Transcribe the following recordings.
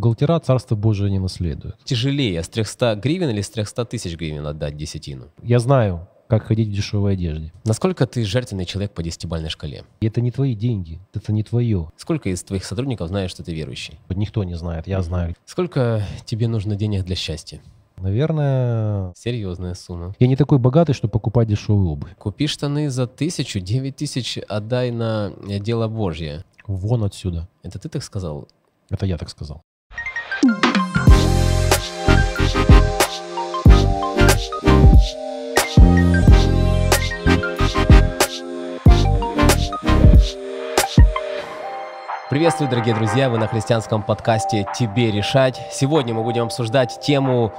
бухгалтера Царство Божие не наследуют. Тяжелее с 300 гривен или с 300 тысяч гривен отдать десятину? Я знаю, как ходить в дешевой одежде. Насколько ты жертвенный человек по десятибальной шкале? И это не твои деньги, это не твое. Сколько из твоих сотрудников знает, что ты верующий? Никто не знает, я знаю. Сколько тебе нужно денег для счастья? Наверное, Серьезная сумма. я не такой богатый, чтобы покупать дешевую обувь. Купи штаны за тысячу, девять тысяч отдай на дело Божье. Вон отсюда. Это ты так сказал? Это я так сказал. Приветствую, дорогие друзья! Вы на христианском подкасте «Тебе решать». Сегодня мы будем обсуждать тему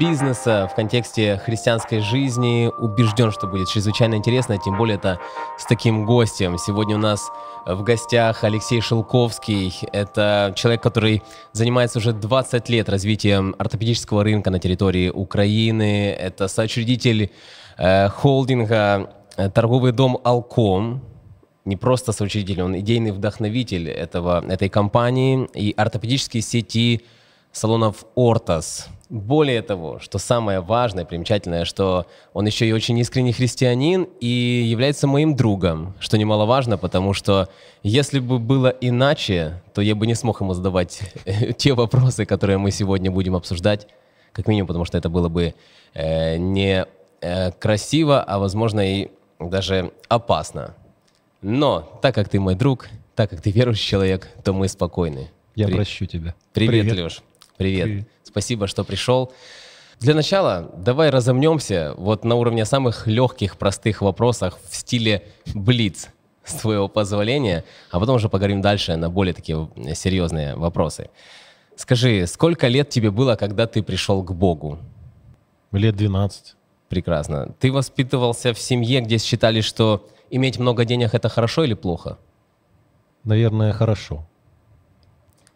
бизнеса в контексте христианской жизни. Убежден, что будет чрезвычайно интересно, тем более это с таким гостем. Сегодня у нас в гостях Алексей Шелковский. Это человек, который занимается уже 20 лет развитием ортопедического рынка на территории Украины. Это соучредитель э, холдинга э, торговый дом «Алком», не просто соучредитель, он идейный вдохновитель этого, этой компании и ортопедические сети салонов «Ортос». Более того, что самое важное, примечательное, что он еще и очень искренний христианин и является моим другом, что немаловажно, потому что если бы было иначе, то я бы не смог ему задавать те вопросы, которые мы сегодня будем обсуждать, как минимум, потому что это было бы э, не э, красиво, а возможно и даже опасно. Но так как ты мой друг, так как ты верующий человек, то мы спокойны. Я При- прощу тебя. Привет, Леш. Привет. Привет. Спасибо, что пришел. Для начала давай разомнемся вот на уровне самых легких, простых вопросов в стиле блиц, с твоего позволения, а потом уже поговорим дальше на более такие э, серьезные вопросы. Скажи, сколько лет тебе было, когда ты пришел к Богу? Лет 12. Прекрасно. Ты воспитывался в семье, где считали, что иметь много денег это хорошо или плохо? Наверное, хорошо.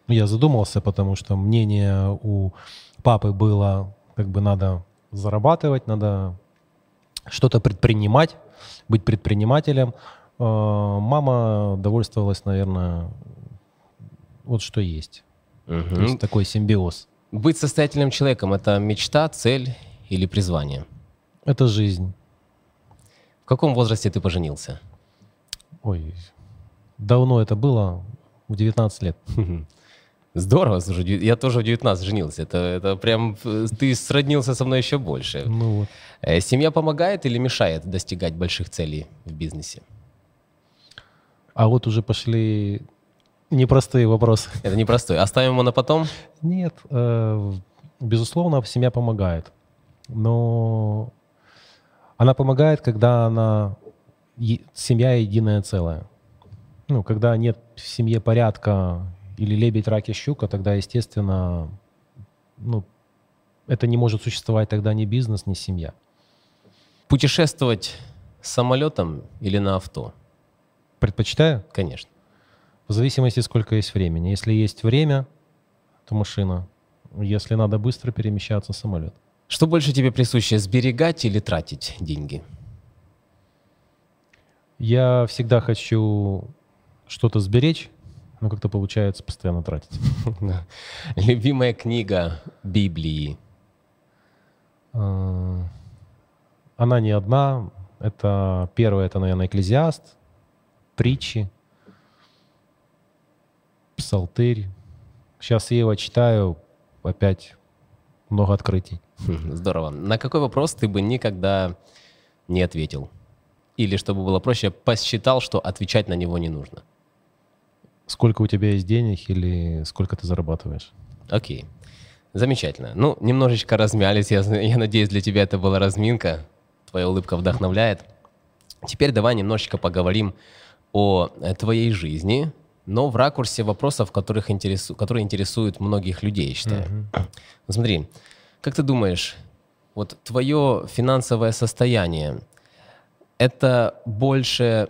Ну, Я задумался, потому что мнение у папы было, как бы надо зарабатывать, надо что-то предпринимать, быть предпринимателем. Э, Мама довольствовалась, наверное, вот что есть. То Мгм. есть такой симбиоз. Быть состоятельным человеком это мечта, цель или призвание? Это жизнь. В каком возрасте ты поженился? Ой, давно это было, в 19 лет. Здорово, слушай, я тоже в 19 женился. Это, это прям э, ты сроднился со мной еще больше. Ну вот. Э, Семья помогает или мешает достигать больших целей в бизнесе? А вот уже пошли непростые вопросы. Это непростой. Оставим его на потом? Нет, э, безусловно, семья помогает. Но она помогает, когда она семья единое целое. Ну, когда нет в семье порядка или лебедь, рак и щука, тогда, естественно, ну, это не может существовать тогда ни бизнес, ни семья. Путешествовать самолетом или на авто? Предпочитаю, Конечно. в зависимости, сколько есть времени. Если есть время, то машина. Если надо быстро перемещаться, самолет. Что больше тебе присуще, сберегать или тратить деньги? Я всегда хочу что-то сберечь, но как-то получается постоянно тратить. Любимая книга Библии? А, Она не одна. Это первое, это, наверное, Экклезиаст, притчи, Псалтырь. Сейчас я его читаю, опять много открытий. Хм, Здорово. На какой вопрос ты бы никогда не ответил? Или, чтобы было проще, посчитал, что отвечать на него не нужно? Сколько у тебя есть денег или сколько ты зарабатываешь? Окей. Замечательно. Ну, немножечко размялись. Я, я надеюсь, для тебя это была разминка. Твоя улыбка вдохновляет. Теперь давай немножечко поговорим о э, твоей жизни, но в ракурсе вопросов, которых интересу- которые интересуют многих людей, я считаю. Ну, Смотри, как ты думаешь, вот твое финансовое состояние это больше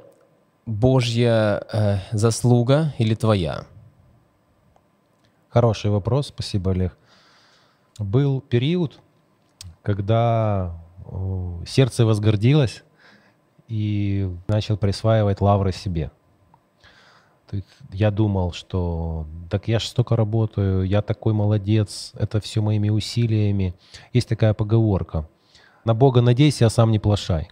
Божья э, заслуга или твоя? Хороший вопрос, спасибо, Олег. Был период, когда сердце возгордилось и начал присваивать лавры себе. Я думал, что так я же столько работаю, я такой молодец, это все моими усилиями. Есть такая поговорка. На Бога надейся, а сам не плашай.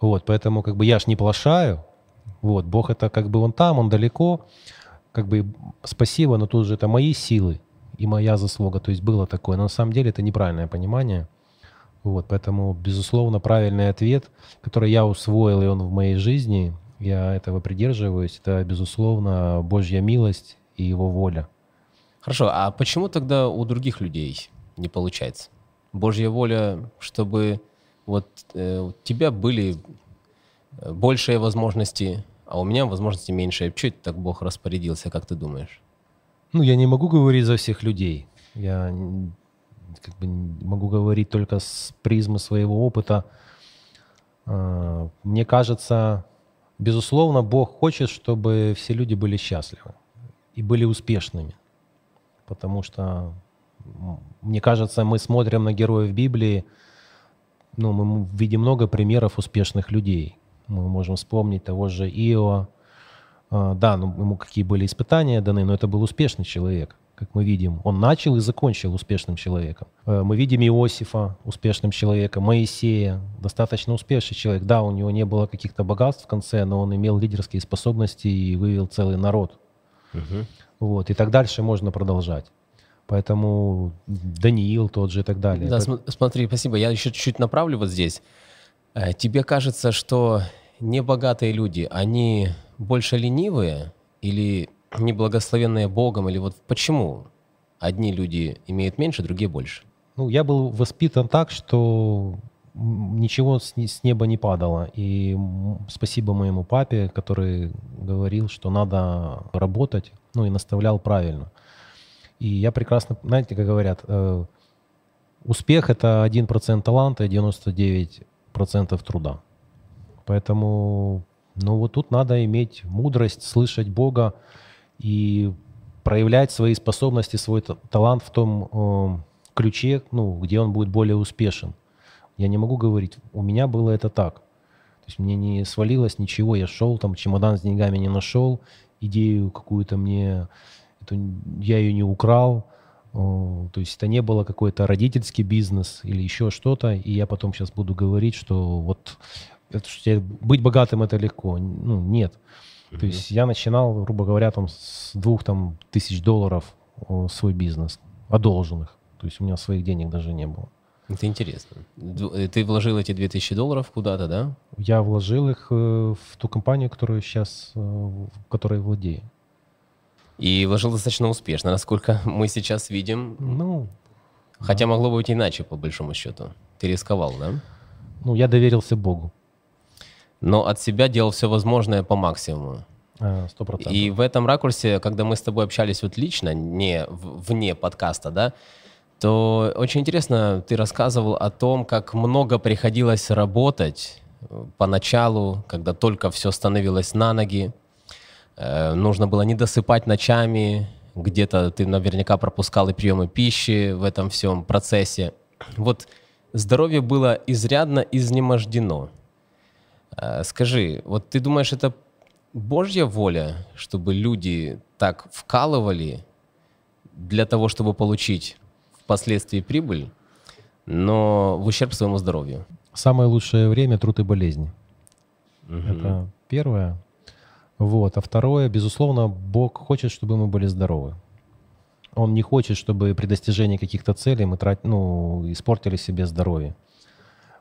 Вот, поэтому как бы я ж не плашаю. Вот, Бог это как бы он там, он далеко. Как бы спасибо, но тут же это мои силы и моя заслуга. То есть было такое. Но на самом деле это неправильное понимание. Вот, поэтому, безусловно, правильный ответ, который я усвоил, и он в моей жизни, я этого придерживаюсь, это, безусловно, Божья милость и Его воля. Хорошо, а почему тогда у других людей не получается? Божья воля, чтобы вот э, у тебя были э, большие возможности, а у меня возможности меньше. Что это так Бог распорядился, как ты думаешь? Ну, я не могу говорить за всех людей. Я как бы могу говорить только с призмы своего опыта. А, мне кажется, безусловно, Бог хочет, чтобы все люди были счастливы и были успешными. Потому что, мне кажется, мы смотрим на героев Библии, ну, мы видим много примеров успешных людей. Мы можем вспомнить того же Иова. А, да, ну, ему какие были испытания даны, но это был успешный человек как мы видим. Он начал и закончил успешным человеком. Э, мы видим Иосифа успешным человеком, Моисея, достаточно успешный человек. Да, у него не было каких-то богатств в конце, но он имел лидерские способности и вывел целый народ. Угу. Вот, и так дальше можно продолжать. Поэтому Даниил тот же и так далее. Да, см- смотри, спасибо. Я еще чуть-чуть направлю вот здесь. Э, тебе кажется, что небогатые люди, они больше ленивые или неблагословенные Богом? Или вот почему одни люди имеют меньше, другие больше? Ну, я был воспитан так, что ничего с, неба не падало. И спасибо моему папе, который говорил, что надо работать, ну и наставлял правильно. И я прекрасно, знаете, как говорят, э, успех — это 1% таланта и 99% труда. Поэтому, ну вот тут надо иметь мудрость, слышать Бога, и проявлять свои способности, свой талант в том э, ключе, ну, где он будет более успешен. Я не могу говорить, у меня было это так. То есть мне не свалилось ничего, я шел, там чемодан с деньгами не нашел, идею какую-то мне, это, я ее не украл, то есть это не было какой-то родительский бизнес или еще что-то, и я потом сейчас буду говорить, что вот это, быть богатым это легко. Ну, нет. То есть я начинал, грубо говоря, там с двух там, тысяч долларов свой бизнес, одолженных. То есть у меня своих денег даже не было. Это интересно. Э, ты вложил эти 2000 долларов куда-то, да? Я вложил их э, в ту компанию, которую сейчас, э, которой владею. И вложил достаточно успешно, насколько мы сейчас видим. Ну, Хотя да. могло быть иначе, по большому счету. Ты рисковал, да? Ну, я доверился Богу но от себя делал все возможное по максимуму. А, сто процентов. И в этом ракурсе, когда мы с тобой общались вот лично, не вне подкаста, да, то очень интересно, ты рассказывал о том, как много приходилось работать э, поначалу, когда только все становилось на ноги. Э, нужно было не досыпать ночами, где-то ты наверняка пропускал и приемы пищи в этом всем процессе. Вот здоровье было изрядно изнемождено. Э, скажи, вот ты думаешь, это Божья воля, чтобы люди так вкалывали для того, чтобы получить впоследствии прибыль, но в ущерб своему здоровью? Самое лучшее время – труд и болезни. Угу. Это первое. Вот. А второе, безусловно, Бог хочет, чтобы мы были здоровы. Он не хочет, чтобы при достижении каких-то целей мы трат... ну, испортили себе здоровье.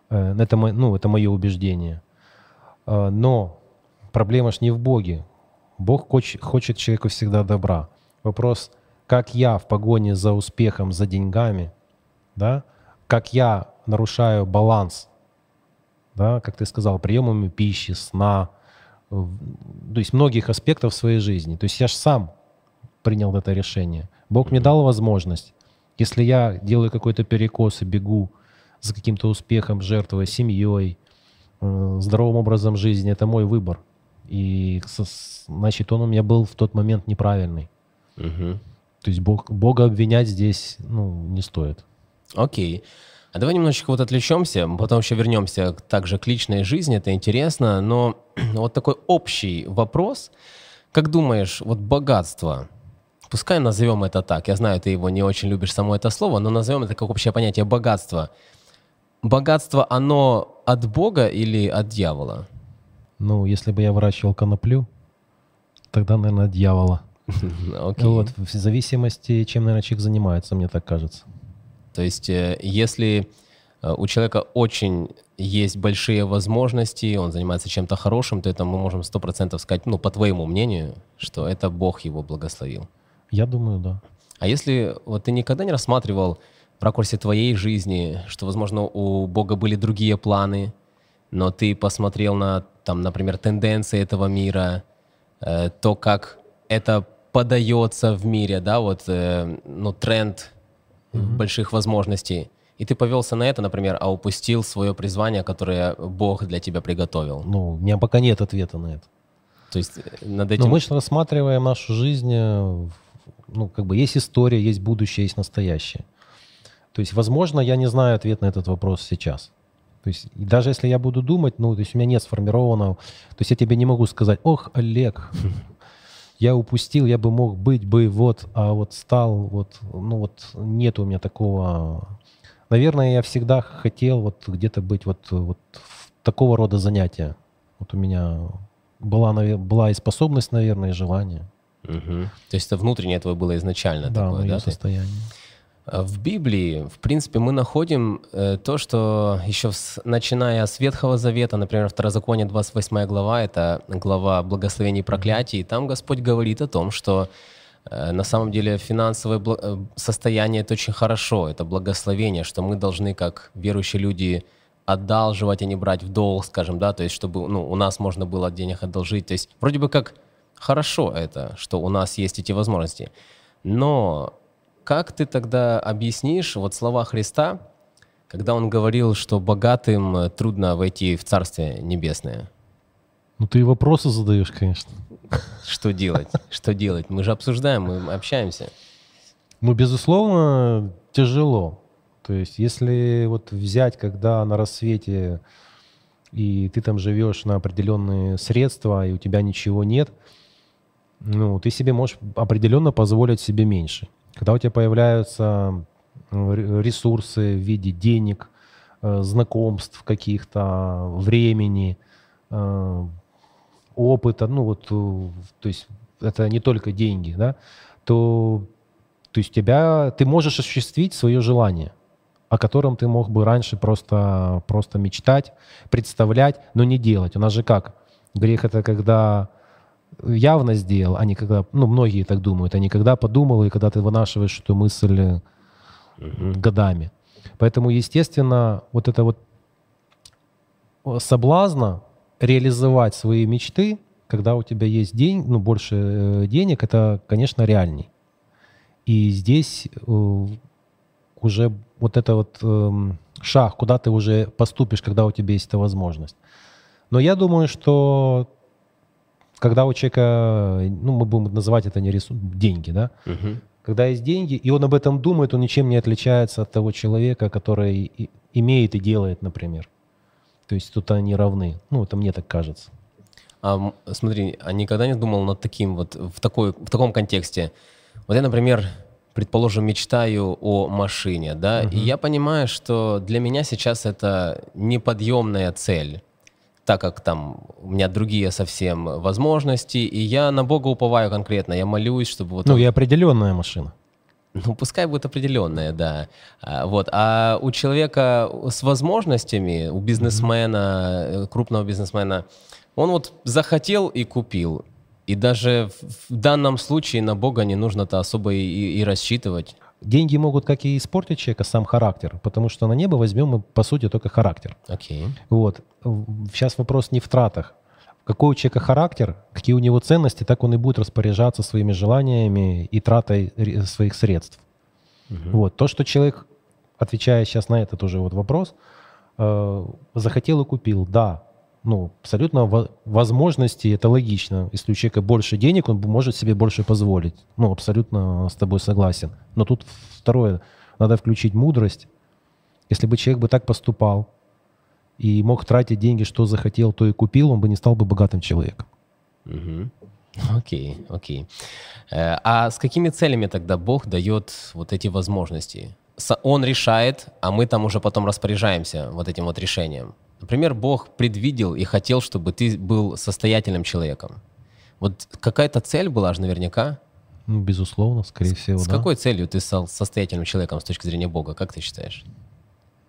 Э, это, ну, это мое убеждение. А, но проблема ж не в Боге. Бог хочет человеку всегда добра. Вопрос, как я в погоне за успехом, за деньгами, да, как я нарушаю баланс, да, как ты сказал, приемами пищи, сна, то есть многих аспектов своей жизни. То есть я же сам принял это решение. Бог мне дал возможность. Если я делаю какой-то перекос и бегу за каким-то успехом, жертвуя семьей, Э, здоровым образом жизни, это мой выбор. И, значит, он у меня был в тот момент неправильный. Угу. То есть Бог, Бога обвинять здесь ну, не стоит. Окей. А давай немножечко вот отвлечемся, потом еще вернемся также к личной жизни, это интересно, но вот такой общий вопрос. Как думаешь, вот богатство, пускай назовем это так, я знаю, ты его не очень любишь, само это слово, но назовем это как общее понятие богатство. Богатство, оно от Бога или от дьявола? Ну, если бы я выращивал коноплю, тогда, наверное, от дьявола. Окей. Вот, в зависимости, чем, наверное, человек занимается, мне так кажется. То есть, э, если э, у человека очень есть большие возможности, он занимается чем-то хорошим, то это мы можем сто процентов сказать, ну, по твоему мнению, что это Бог его благословил. Я думаю, да. А если вот ты никогда не рассматривал в ракурсе твоей жизни, что, возможно, у Бога были другие планы, но ты посмотрел на, там, например, тенденции этого мира, э, то, как это подается в мире, да, вот, э, ну, тренд Мгм. больших возможностей, и ты повелся на это, например, а упустил свое призвание, которое Бог для тебя приготовил. Ну, у меня пока нет ответа на это. То есть э, над Но этим... мы же рассматриваем нашу жизнь, э, ну, как бы есть история, есть будущее, есть настоящее. То есть, возможно, я не знаю ответ на этот вопрос сейчас. То есть, даже если я буду думать, ну, то есть у меня нет сформированного, то есть я тебе не могу сказать, ох, Олег, я упустил, я бы мог быть бы вот, а вот стал, вот, ну вот нет у меня такого. Наверное, я всегда хотел вот где-то быть вот, вот в такого рода занятия. Вот у меня была, была и способность, наверное, и желание. Мгм. То есть это внутреннее твое было изначально да, такое, да? ты? состояние. А В Библии, в принципе, мы находим э, то, что еще с- начиная с Ветхого Завета, например, Второзаконие 28 глава, это глава благословений и проклятий, и там Господь говорит о том, что э, на самом деле финансовое э, состояние это очень хорошо, это благословение, что мы должны, как верующие люди, одалживать, а не брать в долг, скажем, да, то есть чтобы ну, у нас можно было денег одолжить. То есть вроде бы как хорошо это, что у нас есть эти возможности. Но как ты тогда объяснишь вот слова Христа, когда он говорил, что богатым э, трудно войти в Царствие Небесное? Ну, ты и вопросы задаешь, конечно. Что делать? Что делать? Мы же обсуждаем, мы общаемся. Ну, безусловно, тяжело. То есть, если вот взять, когда на рассвете и ты там живешь на определенные средства, и у тебя ничего нет, ну, ты себе можешь определенно позволить себе меньше. Когда у тебя появляются ре- ресурсы в виде денег, э, знакомств каких-то, времени, э, опыта, ну вот, э, то есть это не только деньги, да, то, то есть тебя, ты можешь осуществить свое желание, о котором ты мог бы раньше просто, просто мечтать, представлять, но не делать. У нас же как? Грех это когда явно сделал, а не когда, ну, многие так думают, а не когда подумал, и когда ты вынашиваешь эту мысль э, годами. Поэтому, естественно, вот это вот э, соблазна реализовать свои мечты, когда у тебя есть день, ну, больше э, денег, это, конечно, реальней. И здесь уже вот это вот эм, шаг, куда ты уже поступишь, когда у тебя есть эта возможность. Но я думаю, что когда у человека, ну, мы будем называть это не ресурс, деньги, да, Мгм. когда есть деньги, и он об этом думает, он ничем не отличается от того человека, который и- имеет и делает, например. То есть тут они равны. Ну, это мне так кажется. А смотри, а никогда не думал над таким вот в такой в таком контексте? Вот я, например, предположим, мечтаю о машине, да, и я понимаю, что для меня сейчас это неподъемная цель, так как там у меня другие совсем возможности, и я на Бога уповаю конкретно, я молюсь, чтобы вот Ну, он- и определенная машина. ну, пускай будет определенное, да. А, Вот. А у человека с возможностями, у бизнесмена, э, крупного бизнесмена, он вот захотел и купил. И даже в в данном случае на Бога не нужно-то особо и, и рассчитывать. Деньги могут как и испортить человека сам характер, потому что на небо возьмем мы, по сути, только характер. Окей. Вот. Сейчас вопрос не в тратах. Какой у человека характер, какие у него ценности, так он и будет распоряжаться своими желаниями и тратой своих средств. Вот. То, что человек, отвечая сейчас на этот уже вот вопрос, э, захотел и купил, да, ну, абсолютно во- возможности, это логично. Если у человека больше денег, он может себе больше позволить. Ну, абсолютно с тобой согласен. Но тут второе, надо включить мудрость. Если бы человек бы так поступал и мог тратить деньги, что захотел, то и купил, он бы не стал бы богатым человеком. Мгм. Окей, окей. Э, а с какими целями тогда Бог дает вот эти возможности? Он решает, а мы там уже потом распоряжаемся вот этим вот решением. Например, Бог предвидел и хотел, чтобы ты был состоятельным человеком. Вот какая-то цель была же наверняка. Ну, безусловно, скорее с, всего, С да. какой целью ты стал состоятельным человеком с точки зрения Бога? Как ты считаешь?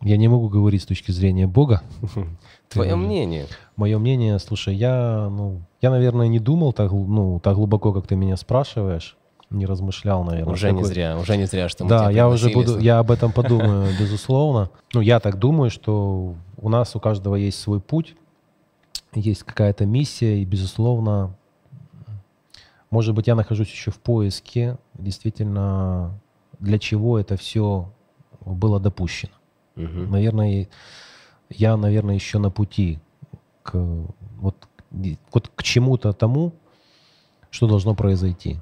Я не могу говорить с точки зрения Бога. Твое мнение. Мое мнение, слушай, я, ну, я, наверное, не думал так, ну, так глубоко, как ты меня спрашиваешь, не размышлял, наверное. Уже не зря, уже не зря, что мы Да, я уже буду, я об этом подумаю, безусловно. Ну, я так думаю, что у нас у каждого есть свой путь, есть какая-то миссия, и, безусловно, может быть, я нахожусь еще в поиске, действительно, для чего это все было допущено. Мгм. Наверное, я, наверное, еще на пути к, вот, вот к чему-то тому, что должно произойти.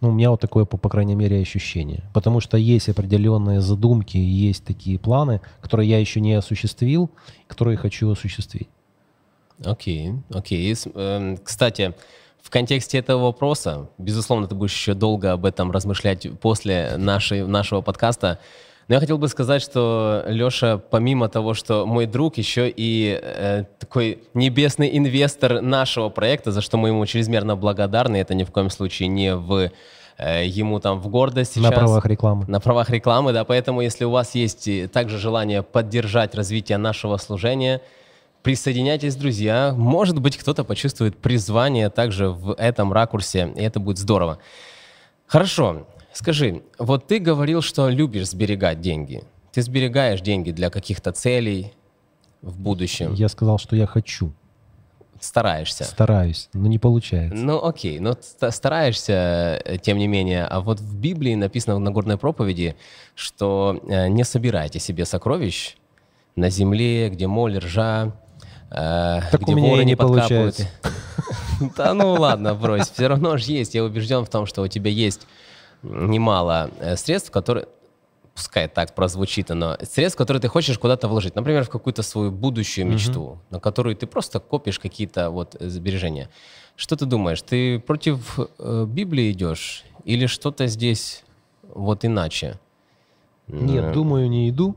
Ну, у меня вот такое, по, по крайней мере, ощущение. Потому что есть определенные задумки, есть такие планы, которые я еще не осуществил, которые хочу осуществить. Окей, окей. С- эм, Кстати, в контексте этого вопроса, безусловно, ты будешь еще долго об этом размышлять после нашей, нашего подкаста. Но я хотел бы сказать, что Леша, помимо того, что мой друг, еще и э, такой небесный инвестор нашего проекта, за что мы ему чрезмерно благодарны. Это ни в коем случае не в э, ему там в гордость На сейчас. правах рекламы. На правах рекламы, да. Поэтому, если у вас есть и также желание поддержать развитие нашего служения, присоединяйтесь, друзья. Может быть, кто-то почувствует призвание также в этом ракурсе, и это будет здорово. Хорошо. Скажи, вот ты говорил, что любишь сберегать деньги. Ты сберегаешь деньги для каких-то целей в будущем. Я сказал, что я хочу, Стараешься. стараюсь, но не получается. Ну окей, но ст- стараешься, э, тем не менее. А вот в Библии написано в Нагорной проповеди, что э, не собирайте себе сокровищ на земле, где моль, ржа, э, Так где у меня воры не подкапывают. получается. Да ну ладно, брось. Все равно же есть. Я убежден в том, что у тебя есть немало э, средств, которые пускай так прозвучит оно, средств, которые ты хочешь куда-то вложить. Например, в какую-то свою будущую мечту, на которую ты просто копишь какие-то вот э, сбережения. Что ты думаешь? Ты против э, Библии идешь или что-то здесь вот иначе? Нет, М, думаю, не иду.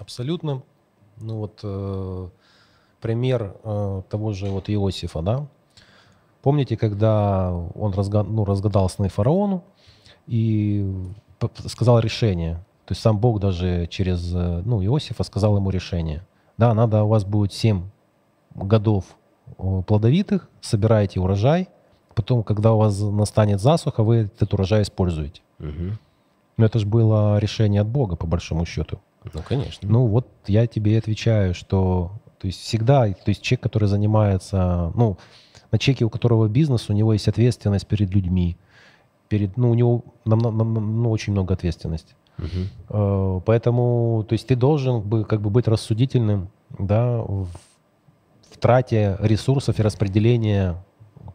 Абсолютно. Ну вот э, пример э, того же вот Иосифа, да? Помните, когда он разга- ну, разгадал сны фараону и сказал решение. То есть сам Бог даже через э, ну, Иосифа сказал ему решение. Да, надо у вас будет 7 годов плодовитых, собираете урожай, потом, когда у вас настанет засуха, вы этот урожай используете. мгм. Но это же было решение от Бога, по большому счету. Ну, конечно. Ну вот я тебе и отвечаю, что то есть всегда, то есть человек, который занимается, ну, на человеке, у которого бизнес, у него есть ответственность перед людьми, перед, ну, у него нам, нам- нам, ну, очень много ответственности. Э, Поэтому, то есть ты должен бы как бы быть рассудительным, да, в, в трате ресурсов и распределения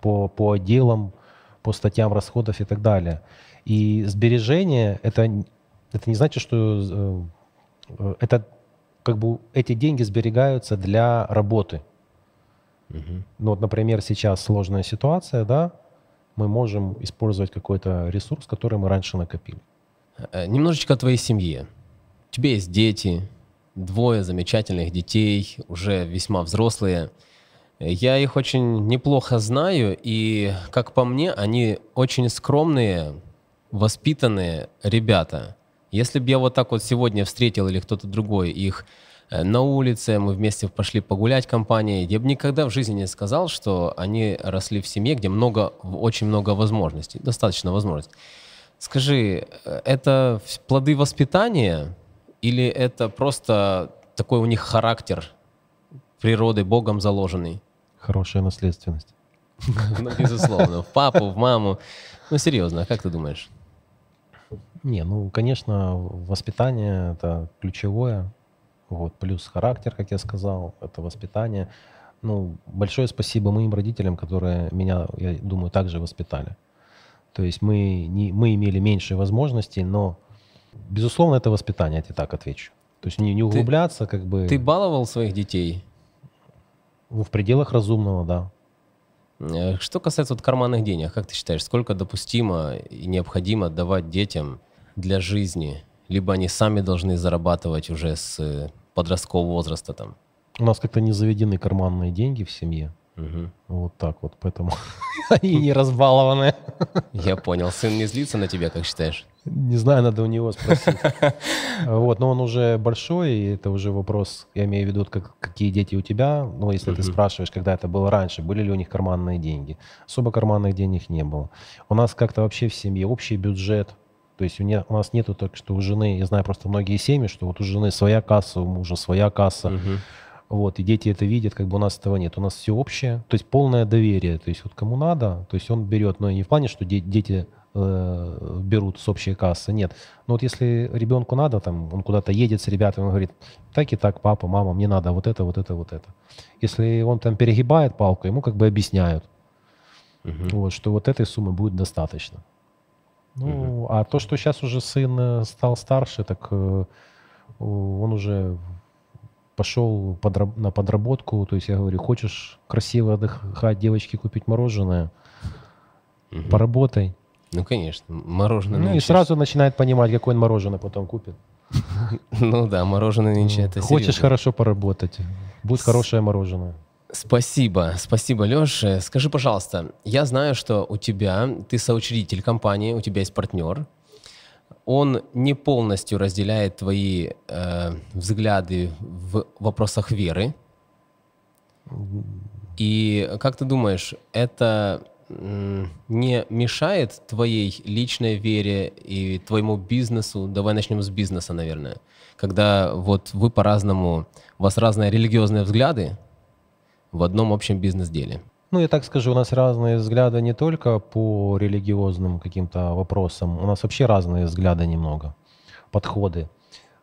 по, по отделам, по статьям расходов и так далее. И сбережение это, это не значит, что э, это как бы эти деньги сберегаются для работы. Мгм. Ну вот, например, сейчас сложная ситуация, да, мы можем использовать какой-то ресурс, который мы раньше накопили. Э, Немножечко о твоей семье. У тебя есть дети, двое замечательных детей, уже весьма взрослые. Я их очень неплохо знаю, и, как по мне, они очень скромные, воспитанные ребята. Если бы я вот так вот сегодня встретил или кто-то другой их на улице, мы вместе пошли погулять компанией, я бы никогда в жизни не сказал, что они росли в семье, где много, очень много возможностей, достаточно возможностей. Скажи, э, это плоды воспитания или это просто такой у них характер природы, Богом заложенный? Хорошая наследственность. Ну, безусловно, в папу, в маму. Ну, серьезно, а как ты думаешь? Не, ну, конечно, воспитание это ключевое. Вот, плюс характер, как я сказал, это воспитание. Ну, большое спасибо моим родителям, которые меня, я думаю, также воспитали. То есть мы, не, мы имели меньше возможностей, но, безусловно, это воспитание, я тебе так отвечу. То есть не, не углубляться, как бы Ты баловал своих детей? ну, в пределах разумного, да. Э, что касается вот карманных денег, как ты считаешь, сколько допустимо и необходимо давать детям для жизни? Либо они сами должны зарабатывать уже с э, подросткового возраста там? У нас как-то не заведены карманные деньги в семье. Угу. Вот так вот, поэтому они не разбалованы. Я понял. Сын не злится на тебя, как считаешь? Не знаю, надо у него спросить. Вот, но он уже большой, и это уже вопрос, я имею в виду, как, какие дети у тебя. Ну, если ты спрашиваешь, когда это было раньше, были ли у них карманные деньги. Особо карманных денег не было. У нас как-то вообще в семье общий бюджет. То есть у, не, у нас нету так, что у жены, я знаю просто многие семьи, что вот у жены своя касса, у мужа своя касса. Вот, и дети это видят, как бы у нас этого нет. У нас все общее, то есть полное доверие. То есть вот кому надо, то есть он берет, но не в плане, что де- дети э, берут с общей кассы, нет. Но вот если ребенку надо, там, он куда-то едет с ребятами, он говорит, так и так, папа, мама, мне надо вот это, вот это, вот это. Если он там перегибает палку, ему как бы объясняют, Мгм. вот, что вот этой суммы будет достаточно. Ну, Мгм. а то, что сейчас уже сын э, стал старше, так э, он уже пошел подраб- на подработку. То есть я говорю, хочешь красиво отдыхать, девочке купить мороженое, Мгм. поработай. Ну, конечно, мороженое Ну и нынче- сразу начинает понимать, какое он мороженое потом купит. Ну да, мороженое нынче это Хочешь хорошо поработать, будет хорошее мороженое. Спасибо, спасибо, Леш. Скажи, пожалуйста, я знаю, что у тебя, ты соучредитель компании, у тебя есть партнер. Он не полностью разделяет твои э, взгляды в вопросах веры. И как ты думаешь, это не мешает твоей личной вере и твоему бизнесу? Давай начнем с бизнеса, наверное. Когда вот вы по-разному, у вас разные религиозные взгляды в одном общем бизнес-деле. Ну, я так скажу, у нас разные взгляды не только по религиозным каким-то вопросам, у нас вообще разные взгляды немного, подходы.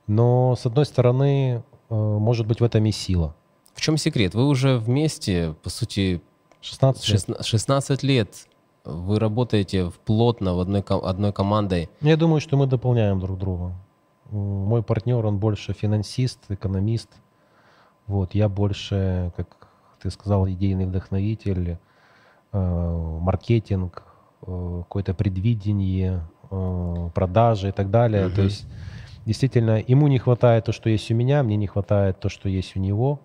Но, с одной стороны, э, может быть в этом и сила. В чем секрет? Вы уже вместе, по сути, 16 лет. 16 16 лет. Вы работаете плотно в одной, одной командой. Ну, Я думаю, что мы дополняем друг друга. Мой партнер, он больше финансист, экономист. Вот, я больше, как ты сказал, идейный вдохновитель, э, маркетинг, э, какое-то предвидение, э, продажи и так далее. То Мгм. есть, действительно, ему не хватает то, что есть у меня, мне не хватает то, что есть у него.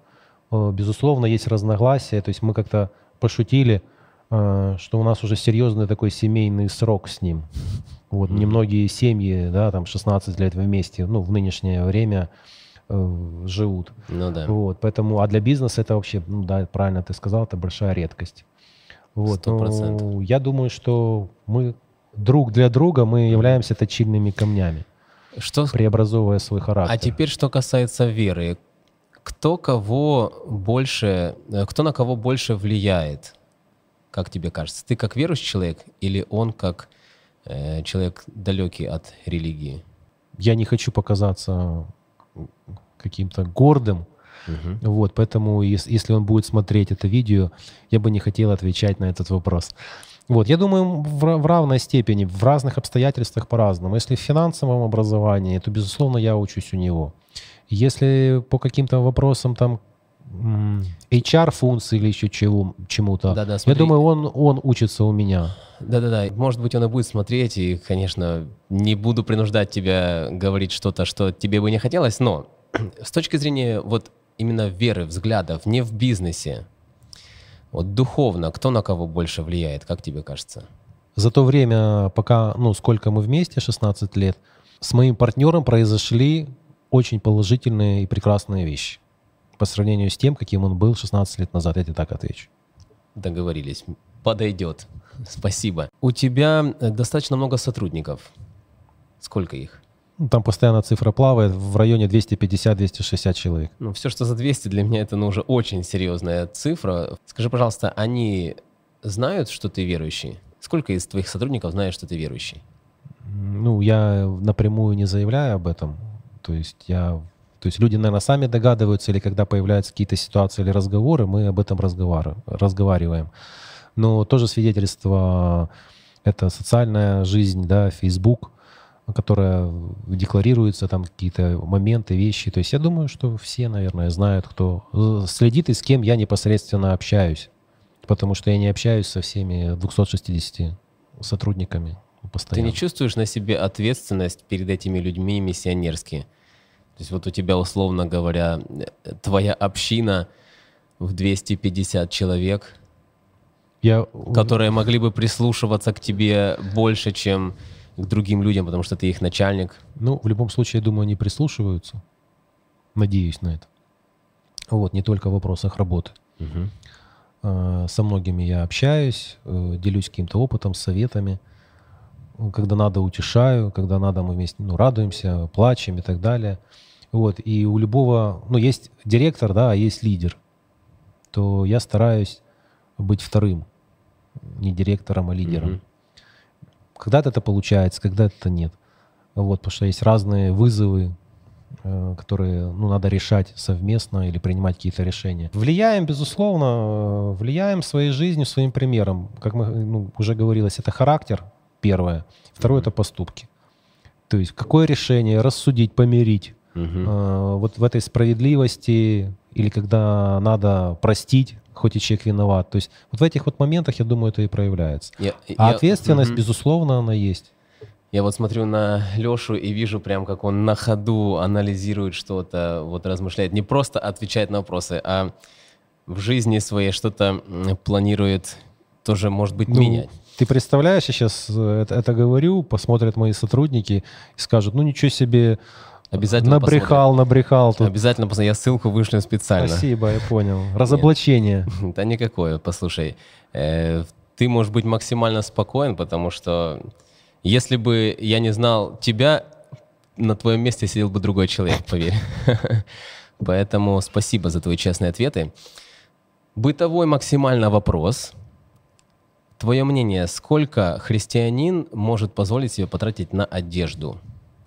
Безусловно, есть разногласия. То есть мы как-то пошутили, что у нас уже серьезный такой семейный срок с ним. Вот Мгм. немногие семьи, да, там 16 лет вместе, ну, в нынешнее время э, живут. Ну да. Вот, поэтому, а для бизнеса это вообще, ну да, правильно ты сказал, это большая редкость. Вот, Сто процентов. ну, я думаю, что мы друг для друга мы являемся точильными камнями, Что, преобразовывая свой характер. а теперь, что касается веры. Кто кого больше, э, кто на кого больше влияет? Как тебе кажется? Ты как верующий человек или он как э, человек далекий от религии? Я не хочу показаться каким-то гордым, Мгм. Вот, поэтому ес- если он будет смотреть это видео, я бы не хотел отвечать на этот вопрос. Вот, я думаю, в, в равной степени, в разных обстоятельствах по-разному. Если в финансовом образовании, то, безусловно, я учусь у него. Если по каким-то вопросам там HR-функции или еще чего, чему-то, Да-да, я смотри. думаю, он, он учится у меня. Да-да-да, может быть, он и будет смотреть, и, конечно, не буду принуждать тебя говорить что-то, что тебе бы не хотелось, но с точки зрения вот именно веры, взглядов, не в бизнесе, вот духовно, кто на кого больше влияет, как тебе кажется? За то время, пока, ну, сколько мы вместе, 16 лет, с моим партнером произошли очень положительные и прекрасные вещи по сравнению с тем, каким он был 16 лет назад. Я тебе так отвечу. Договорились. Подойдет. Спасибо. У тебя э, достаточно много сотрудников. Сколько их? Ну, Там постоянно цифра плавает в районе 250-260 человек. Ну, все, что за 200, для меня это ну, уже очень серьезная цифра. Скажи, пожалуйста, они знают, что ты верующий? Сколько из твоих сотрудников знают, что ты верующий? Ну, я напрямую не заявляю об этом. То есть я... То есть люди, наверное, сами догадываются, или когда появляются какие-то ситуации или разговоры, мы об этом разговар- разговариваем. Но тоже свидетельство — это социальная жизнь, да, Facebook, которая декларируется, там какие-то моменты, вещи. То есть я думаю, что все, наверное, знают, кто э, следит и с кем я непосредственно общаюсь. потому что я не общаюсь со всеми 260 сотрудниками Ты постоянно. не чувствуешь на себе ответственность перед этими людьми миссионерски? То есть вот у тебя, условно говоря, э, твоя община в 250 человек, Я, которые могли бы прислушиваться к тебе больше, чем к другим людям, потому что ты их начальник. Ну, в любом случае, я думаю, они прислушиваются. Надеюсь на это. Вот, не только в вопросах работы. Э, Со многими я общаюсь, э, делюсь каким-то опытом, советами. Когда надо, утешаю, когда надо, мы вместе ну, радуемся, плачем и так далее. Вот. И у любого, ну, есть директор, да, а есть лидер. То я стараюсь быть вторым, не директором, а лидером. Мгм. Когда-то это получается, когда-то нет. Вот, потому что есть разные вызовы, э, которые ну, надо решать совместно или принимать какие-то решения. Влияем, безусловно, э, влияем своей жизнью, своим примером. Как мы, ну, уже говорилось, это характер, первое. Второе — это поступки. То есть какое решение рассудить, помирить, Мгм. э, вот в этой справедливости или когда надо простить, хоть и человек виноват. То есть вот в этих вот моментах, я думаю, это и проявляется. Я- А я- ответственность, Мгм. безусловно, она есть. Я вот смотрю на Лешу и вижу прям, как он на ходу анализирует что-то, вот размышляет. Не просто отвечает на вопросы, а в жизни своей что-то планирует тоже, может быть, Ну, менять. Ты представляешь, я сейчас это, это говорю, посмотрят мои сотрудники и скажут, ну ничего себе, Обязательно набрехал, набрехал. посмотрим. Тут. Обязательно посмотрим. Я ссылку вышлю специально. Спасибо, я понял. Разоблачение. Да никакое, послушай. э, ты можешь быть максимально спокоен, потому что если бы я не знал тебя, на твоем месте сидел бы другой человек, поверь. Поэтому спасибо за твои честные ответы. Бытовой максимально вопрос. Твое мнение, сколько христианин может позволить себе потратить на одежду?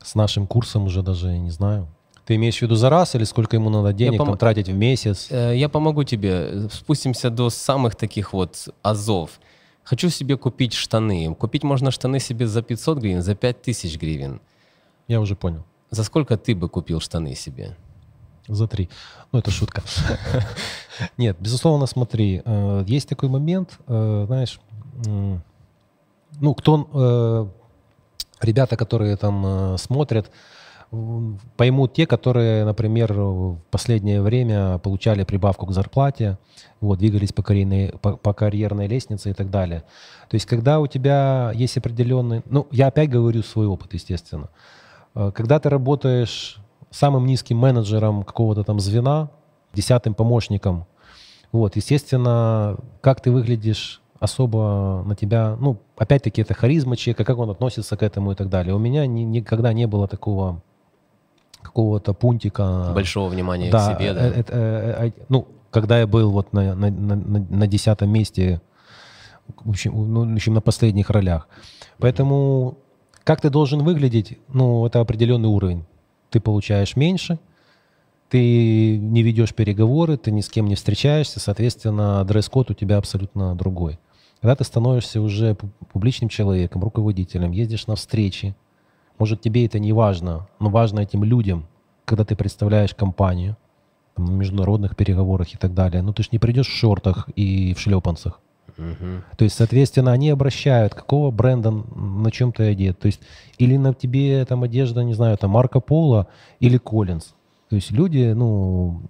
С нашим курсом уже даже не знаю. Ты имеешь в виду за раз или сколько ему надо денег пом- там, тратить в месяц? Э, Я помогу тебе. Спустимся до самых таких вот азов. Хочу себе купить штаны. Купить можно штаны себе за 500 гривен, за 5000 гривен. Я уже понял. За сколько ты бы купил штаны себе? За три. Ну, это шутка. Нет, безусловно, смотри, э, есть такой момент, э, знаешь, ну, кто, ребята, которые там э, смотрят, поймут те, которые, например, в последнее время получали прибавку к зарплате, вот, двигались по карьерной, по, по карьерной лестнице и так далее. То есть, когда у тебя есть определенный... Ну, я опять говорю свой опыт, естественно. Э, Когда ты работаешь самым низким менеджером какого-то там звена, десятым помощником, вот, естественно, как ты выглядишь особо на тебя, ну, опять-таки, это харизма человека, как он относится к этому и так далее. У меня ни- никогда не было такого какого-то пунктика. Большого внимания Да, к себе, э, да? э, э, э, ну, когда я был вот на, на, на, на- на десятом месте, в общем, ну, в общем, на последних ролях. Поэтому как ты должен выглядеть, ну, это определенный уровень. Ты получаешь меньше, ты не ведешь переговоры, ты ни с кем не встречаешься, соответственно, дресс-код у тебя абсолютно другой. Когда ты становишься уже пу- публичным человеком, руководителем, ездишь на встречи, может, тебе это не важно, но важно этим людям, когда ты представляешь компанию там, на международных переговорах и так далее. Ну, ты же не придешь в шортах и в шлепанцах. Мгм. То есть, соответственно, они обращают, какого бренда на чем ты одет. То есть, или на тебе там одежда, не знаю, там Марко Поло или Коллинз. То есть люди, ну,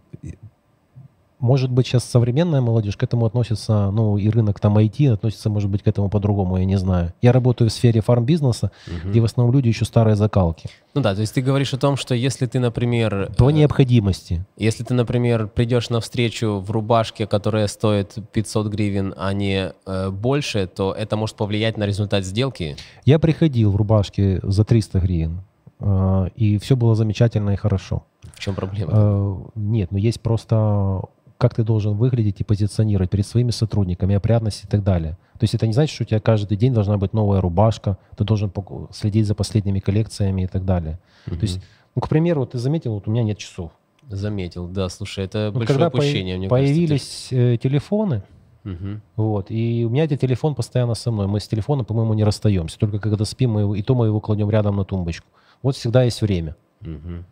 может быть, сейчас современная молодежь к этому относится, ну, и рынок там IT относится, может быть, к этому по-другому, я не знаю. Я работаю в сфере фармбизнеса, где в основном люди еще старые закалки. Ну да, то есть ты говоришь о том, что если ты, например, По э, необходимости. если ты, например, придешь на встречу в рубашке, которая стоит 500 гривен, а не э, больше, то это может повлиять на результат сделки. Я приходил в рубашке за 300 гривен, э, и все было замечательно и хорошо. В чем проблема? Э, Нет, но есть просто как ты должен выглядеть и позиционировать перед своими сотрудниками, опрятность и так далее. То есть это не значит, что у тебя каждый день должна быть новая рубашка, ты должен следить за последними коллекциями и так далее. То есть, ну, к примеру, ты заметил, вот у меня нет часов. Заметил, да, слушай, это Вот большое когда появ- упущение, мне появились э, телефоны, кажется. Мгм. вот, и у меня этот телефон постоянно со мной. Мы с телефоном, по-моему, не расстаемся. Только когда спим, мы его, и то мы его кладем рядом на тумбочку. Вот всегда есть время. Мгм.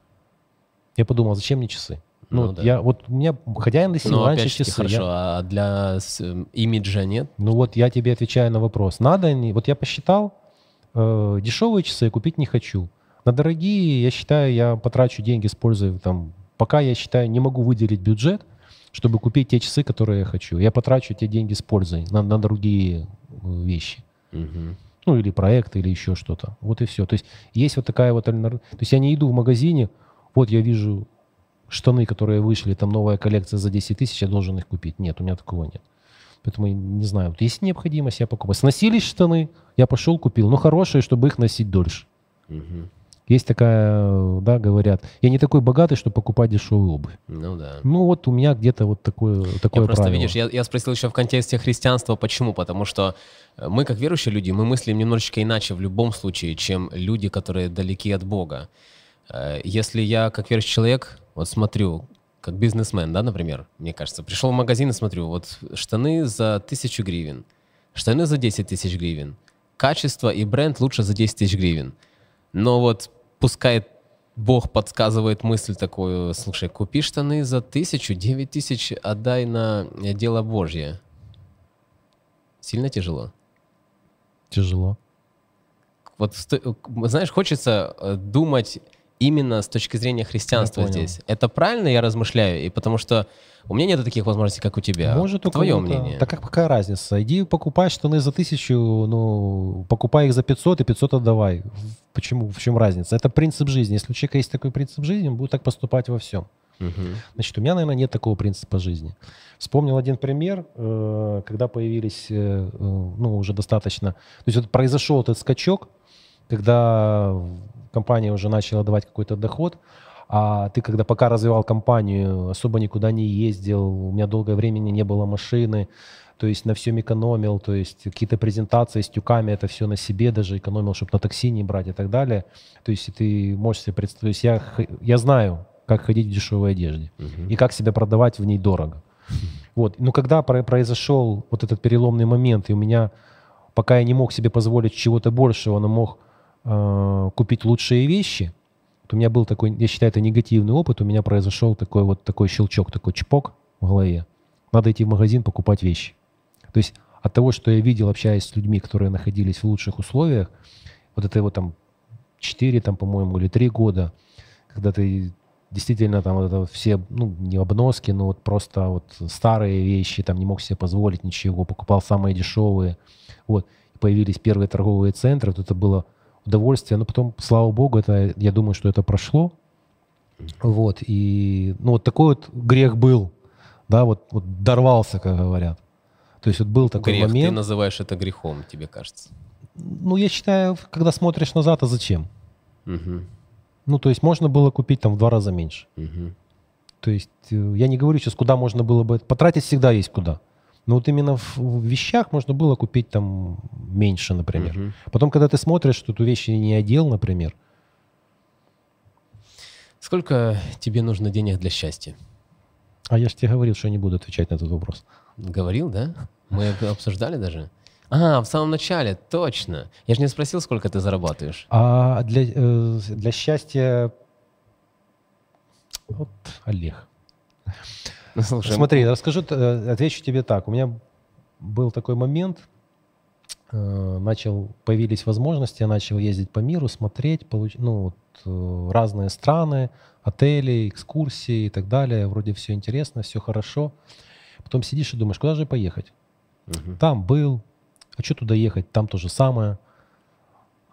Я подумал, зачем мне часы? Ну, Ну да. я, вот у меня носил Ну, раньше опять же, часы. хорошо, Я- а для с- э, имиджа нет? ну вот я тебе отвечаю на вопрос. Надо они? Вот я посчитал, э, дешевые часы я купить не хочу. На дорогие, я считаю, я потрачу деньги, используя там, пока я считаю, не могу выделить бюджет, чтобы купить те часы, которые я хочу. Я потрачу те деньги с пользой на, на другие э, вещи. Мгм. ну или проект, или еще что-то. Вот и все. То есть есть вот такая вот... То есть я не иду в магазине, вот я вижу штаны, которые вышли, там новая коллекция за 10 тысяч, я должен их купить. Нет, у меня такого нет. Поэтому я не знаю, вот есть необходимость, я покупаю. Сносились штаны, я пошел купил, но хорошие, чтобы их носить дольше. Мгм. Есть такая, да, говорят, я не такой богатый, чтобы покупать дешевую обувь. Ну да. Ну вот у меня где-то вот такое, такое Я просто, правило. видишь, я, я спросил еще в контексте христианства, почему? Потому что э, мы, как верующие люди, мы мыслим немножечко иначе в любом случае, чем люди, которые далеки от Бога. Э, Если я, как верующий человек, вот смотрю, как бизнесмен, да, например, мне кажется, пришел в магазин и смотрю, вот штаны за тысячу гривен, штаны за 10 тысяч гривен, качество и бренд лучше за 10 тысяч гривен. Но вот пускай Бог подсказывает мысль такую, слушай, купи штаны за тысячу, девять тысяч отдай на дело Божье. Сильно тяжело. Тяжело. Вот, знаешь, хочется э, думать именно с точки зрения христианства здесь. Это правильно я размышляю? И потому что у меня нет таких возможностей, как у тебя. Может, у Твое мнение. Так как какая разница? Иди покупай штаны за тысячу, ну, покупай их за 500 и 500 отдавай. Почему? В чем разница? Это принцип жизни. Если у человека есть такой принцип жизни, он будет так поступать во всем. Мгм. Значит, у меня, наверное, нет такого принципа жизни. Вспомнил один пример, э, когда появились, э, э, ну, уже достаточно... То есть вот произошел этот скачок, когда компания уже начала давать какой-то доход, а ты, когда пока развивал компанию, особо никуда не ездил, у меня долгое время не было машины, то есть на всем экономил, то есть какие-то презентации с тюками, это все на себе даже экономил, чтобы на такси не брать и так далее. То есть ты можешь себе представить, то есть я, я знаю, как ходить в дешевой одежде Мгм. и как себя продавать в ней дорого. Вот. Но когда про- произошел вот этот переломный момент, и у меня, пока я не мог себе позволить чего-то большего, но мог э, купить лучшие вещи, то у меня был такой, я считаю, это негативный опыт, у меня произошел такой вот такой щелчок, такой чпок в голове. Надо идти в магазин покупать вещи. То есть от того, что я видел, общаясь с людьми, которые находились в лучших условиях, вот это вот там 4, там, по-моему, или 3 года, когда ты действительно там вот это вот все, ну, не обноски, но вот просто вот старые вещи, там не мог себе позволить ничего, покупал самые дешевые, вот, появились первые торговые центры, вот это было удовольствие, но потом, слава богу, это, я думаю, что это прошло, вот, и, ну, вот такой вот грех был, да, вот, вот дорвался, как говорят. То есть вот был такой Грех, ты момент. называешь это грехом, тебе кажется. Ну, я считаю, когда смотришь назад, а зачем? Мгм. Ну, то есть можно было купить там в два раза меньше. Мгм. То есть э, я не говорю сейчас, куда можно было бы... Потратить всегда есть куда. Но вот именно в, в вещах можно было купить там меньше, например. Мгм. Потом, когда ты смотришь, что эту вещь не одел, например, Сколько тебе нужно денег для счастья? а я же тебе говорил, что я не буду отвечать на этот вопрос. Говорил, да? Мы обсуждали даже. А, в самом начале, точно. Я же не спросил, сколько ты зарабатываешь. А для, э, для счастья... Вот, Олег. Ну, слушай, Смотри, расскажу, э, отвечу тебе так. У меня был такой момент, э, начал, появились возможности, я начал ездить по миру, смотреть, получ- ну, вот, э, разные страны, отели, экскурсии и так далее. Вроде все интересно, все хорошо. Потом сидишь и думаешь, куда же поехать? Мгм. Там был, а что туда ехать? Там то же самое.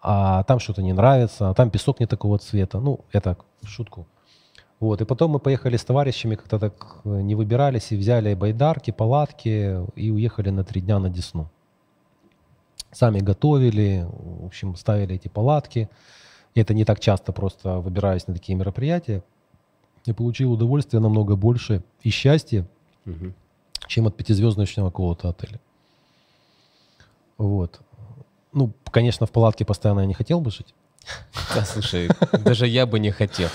А там что-то не нравится, а там песок не такого цвета. Ну, в шутку. Вот, и потом мы поехали с товарищами, как-то так э, не выбирались, и взяли байдарки, палатки, и уехали на три дня на Десну. Сами готовили, в общем, ставили эти палатки. И это не так часто просто выбираюсь на такие мероприятия. И получил удовольствие намного больше и счастье, Мгм. чем от пятизвездочного какого-то отеля. Вот. Ну, конечно, в палатке постоянно я не хотел бы жить. Да, слушай, даже я бы не хотел.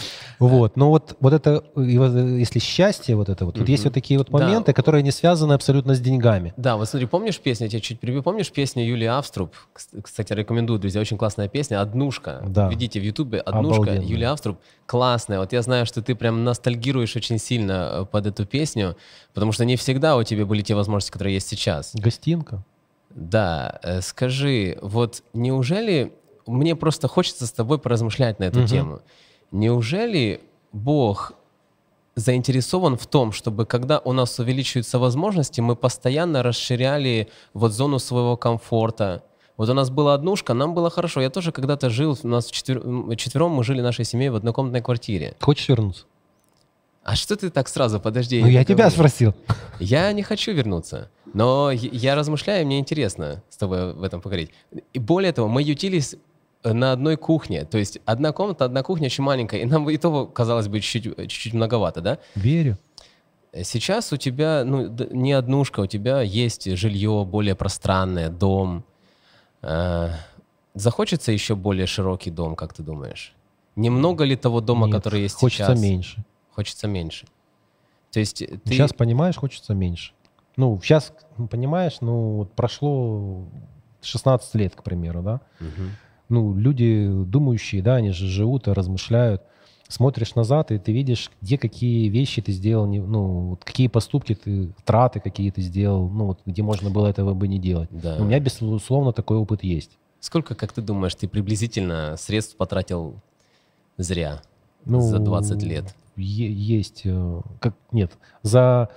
Вот, но вот, вот это, если счастье вот это вот, тут есть вот такие вот Да. моменты, которые не связаны абсолютно с деньгами. Да, вот смотри, помнишь песню, я тебя чуть перебью, помнишь песню Юлии Авструб? Кс- Кстати, рекомендую, друзья, очень классная песня, «Однушка». Да. Введите в Ютубе «Однушка», Обалденно. Юлия Авструб. Классная. Вот я знаю, что ты прям ностальгируешь очень сильно э, под эту песню, потому что не всегда у тебя были те возможности, которые есть сейчас. Гостинка. Да, э, скажи, вот неужели, мне просто хочется с тобой поразмышлять на эту Мгм. тему. Неужели Бог заинтересован в том, чтобы когда у нас увеличиваются возможности, мы постоянно расширяли вот зону своего комфорта. Вот у нас была однушка, нам было хорошо. Я тоже когда-то жил, у нас м, четвером мы жили нашей семьей в однокомнатной квартире. Хочешь вернуться? А что ты так сразу? Подожди. Ну, не я тебя договорил. спросил. Я не хочу вернуться, но я- я размышляю, мне интересно с тобой в этом поговорить. И более того, мы ютились на одной кухне, то есть одна комната, одна кухня очень маленькая, и нам и того, казалось бы, чуть-чуть, чуть-чуть многовато, да? Верю. Сейчас у тебя, ну, не однушка, у тебя есть жилье более пространное, дом. Э, Захочется еще более широкий дом, как ты думаешь? Немного ли того дома, Нет, который есть Хочется сейчас? меньше. Хочется меньше. То есть ты... Сейчас понимаешь, хочется меньше. Ну, сейчас, ну, понимаешь, ну, вот прошло 16 лет, к примеру, да? Мгм. Ну, люди думающие, да, они же живут и размышляют. Смотришь назад, и ты видишь, где какие вещи ты сделал, ну, вот какие поступки ты, траты какие ты сделал, ну, вот, где можно было этого бы не делать. Да. У меня, безусловно, такой опыт есть. Сколько, как ты думаешь, ты приблизительно средств потратил зря Ну, за 20 лет? е- есть, э, как, нет, за,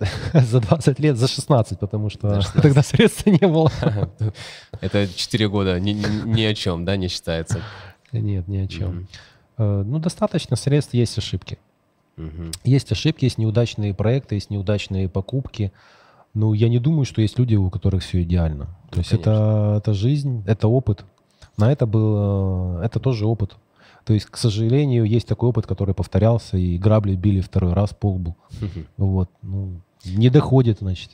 за 20 лет, за 16, потому что За 16. тогда средств не было. Это 4 года, ни, ни- о чем, да, не считается? Нет, ни о чем. Мгм. Э, Ну, достаточно средств, есть ошибки. Мгм. Есть ошибки, есть неудачные проекты, есть неудачные покупки. Ну, я не думаю, что есть люди, у которых все идеально. То Ну, есть это, это жизнь, это опыт. На это был, это тоже опыт. То есть, к сожалению, есть такой опыт, который повторялся, и грабли били второй раз по лбу. Вот. Ну, не доходит, значит.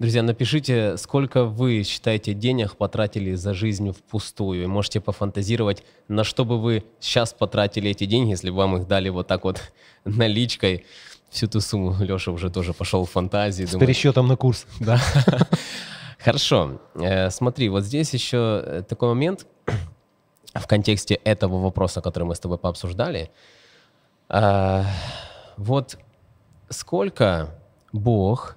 Друзья, напишите, сколько вы считаете денег потратили за жизнь впустую. И можете пофантазировать, на что бы вы сейчас потратили эти деньги, если бы вам их дали вот так вот наличкой. Всю ту сумму Леша уже тоже пошел в фантазии. С думает, пересчетом на курс. Да. Хорошо. Э, Смотри, вот здесь еще э, такой момент в контексте этого вопроса, который мы с тобой пообсуждали. А, Вот сколько Бог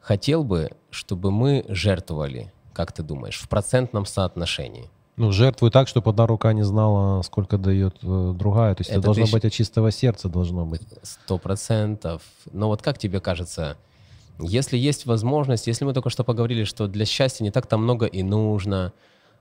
хотел бы, чтобы мы жертвовали, как ты думаешь, в процентном соотношении? Ну, жертвуй так, чтобы одна рука не знала, сколько дает э, другая. То есть это, Это должно ты быть от чистого сердца должно быть. Сто процентов. Но вот как тебе кажется, если есть возможность, если мы только что поговорили, что для счастья не так-то много и нужно,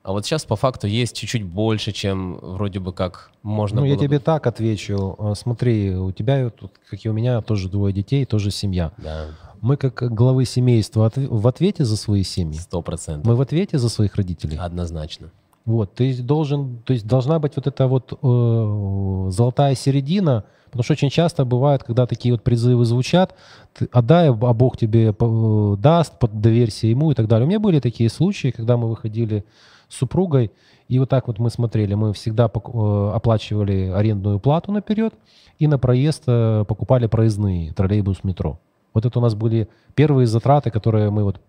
а вот сейчас по факту есть чуть-чуть больше, чем вроде бы как можно ну, было я тебе бы. так отвечу. А, Смотри, у тебя, тут, как и у меня, тоже двое детей, тоже семья. Да, Мы, как главы семейства, в ответе за свои семьи. сто процентов. Мы в ответе за своих родителей. Однозначно. Вот, ты должен, то есть должна быть вот эта вот э, золотая середина, потому что очень часто бывает, когда такие вот призывы звучат, ты отдай, а Бог тебе э, даст, доверься ему и так далее. У меня были такие случаи, когда мы выходили с супругой, и вот так вот мы смотрели, мы всегда э, оплачивали арендную плату наперед, и на проезд э, покупали проездные, троллейбус, метро. Вот это у нас были первые затраты, которые мы вот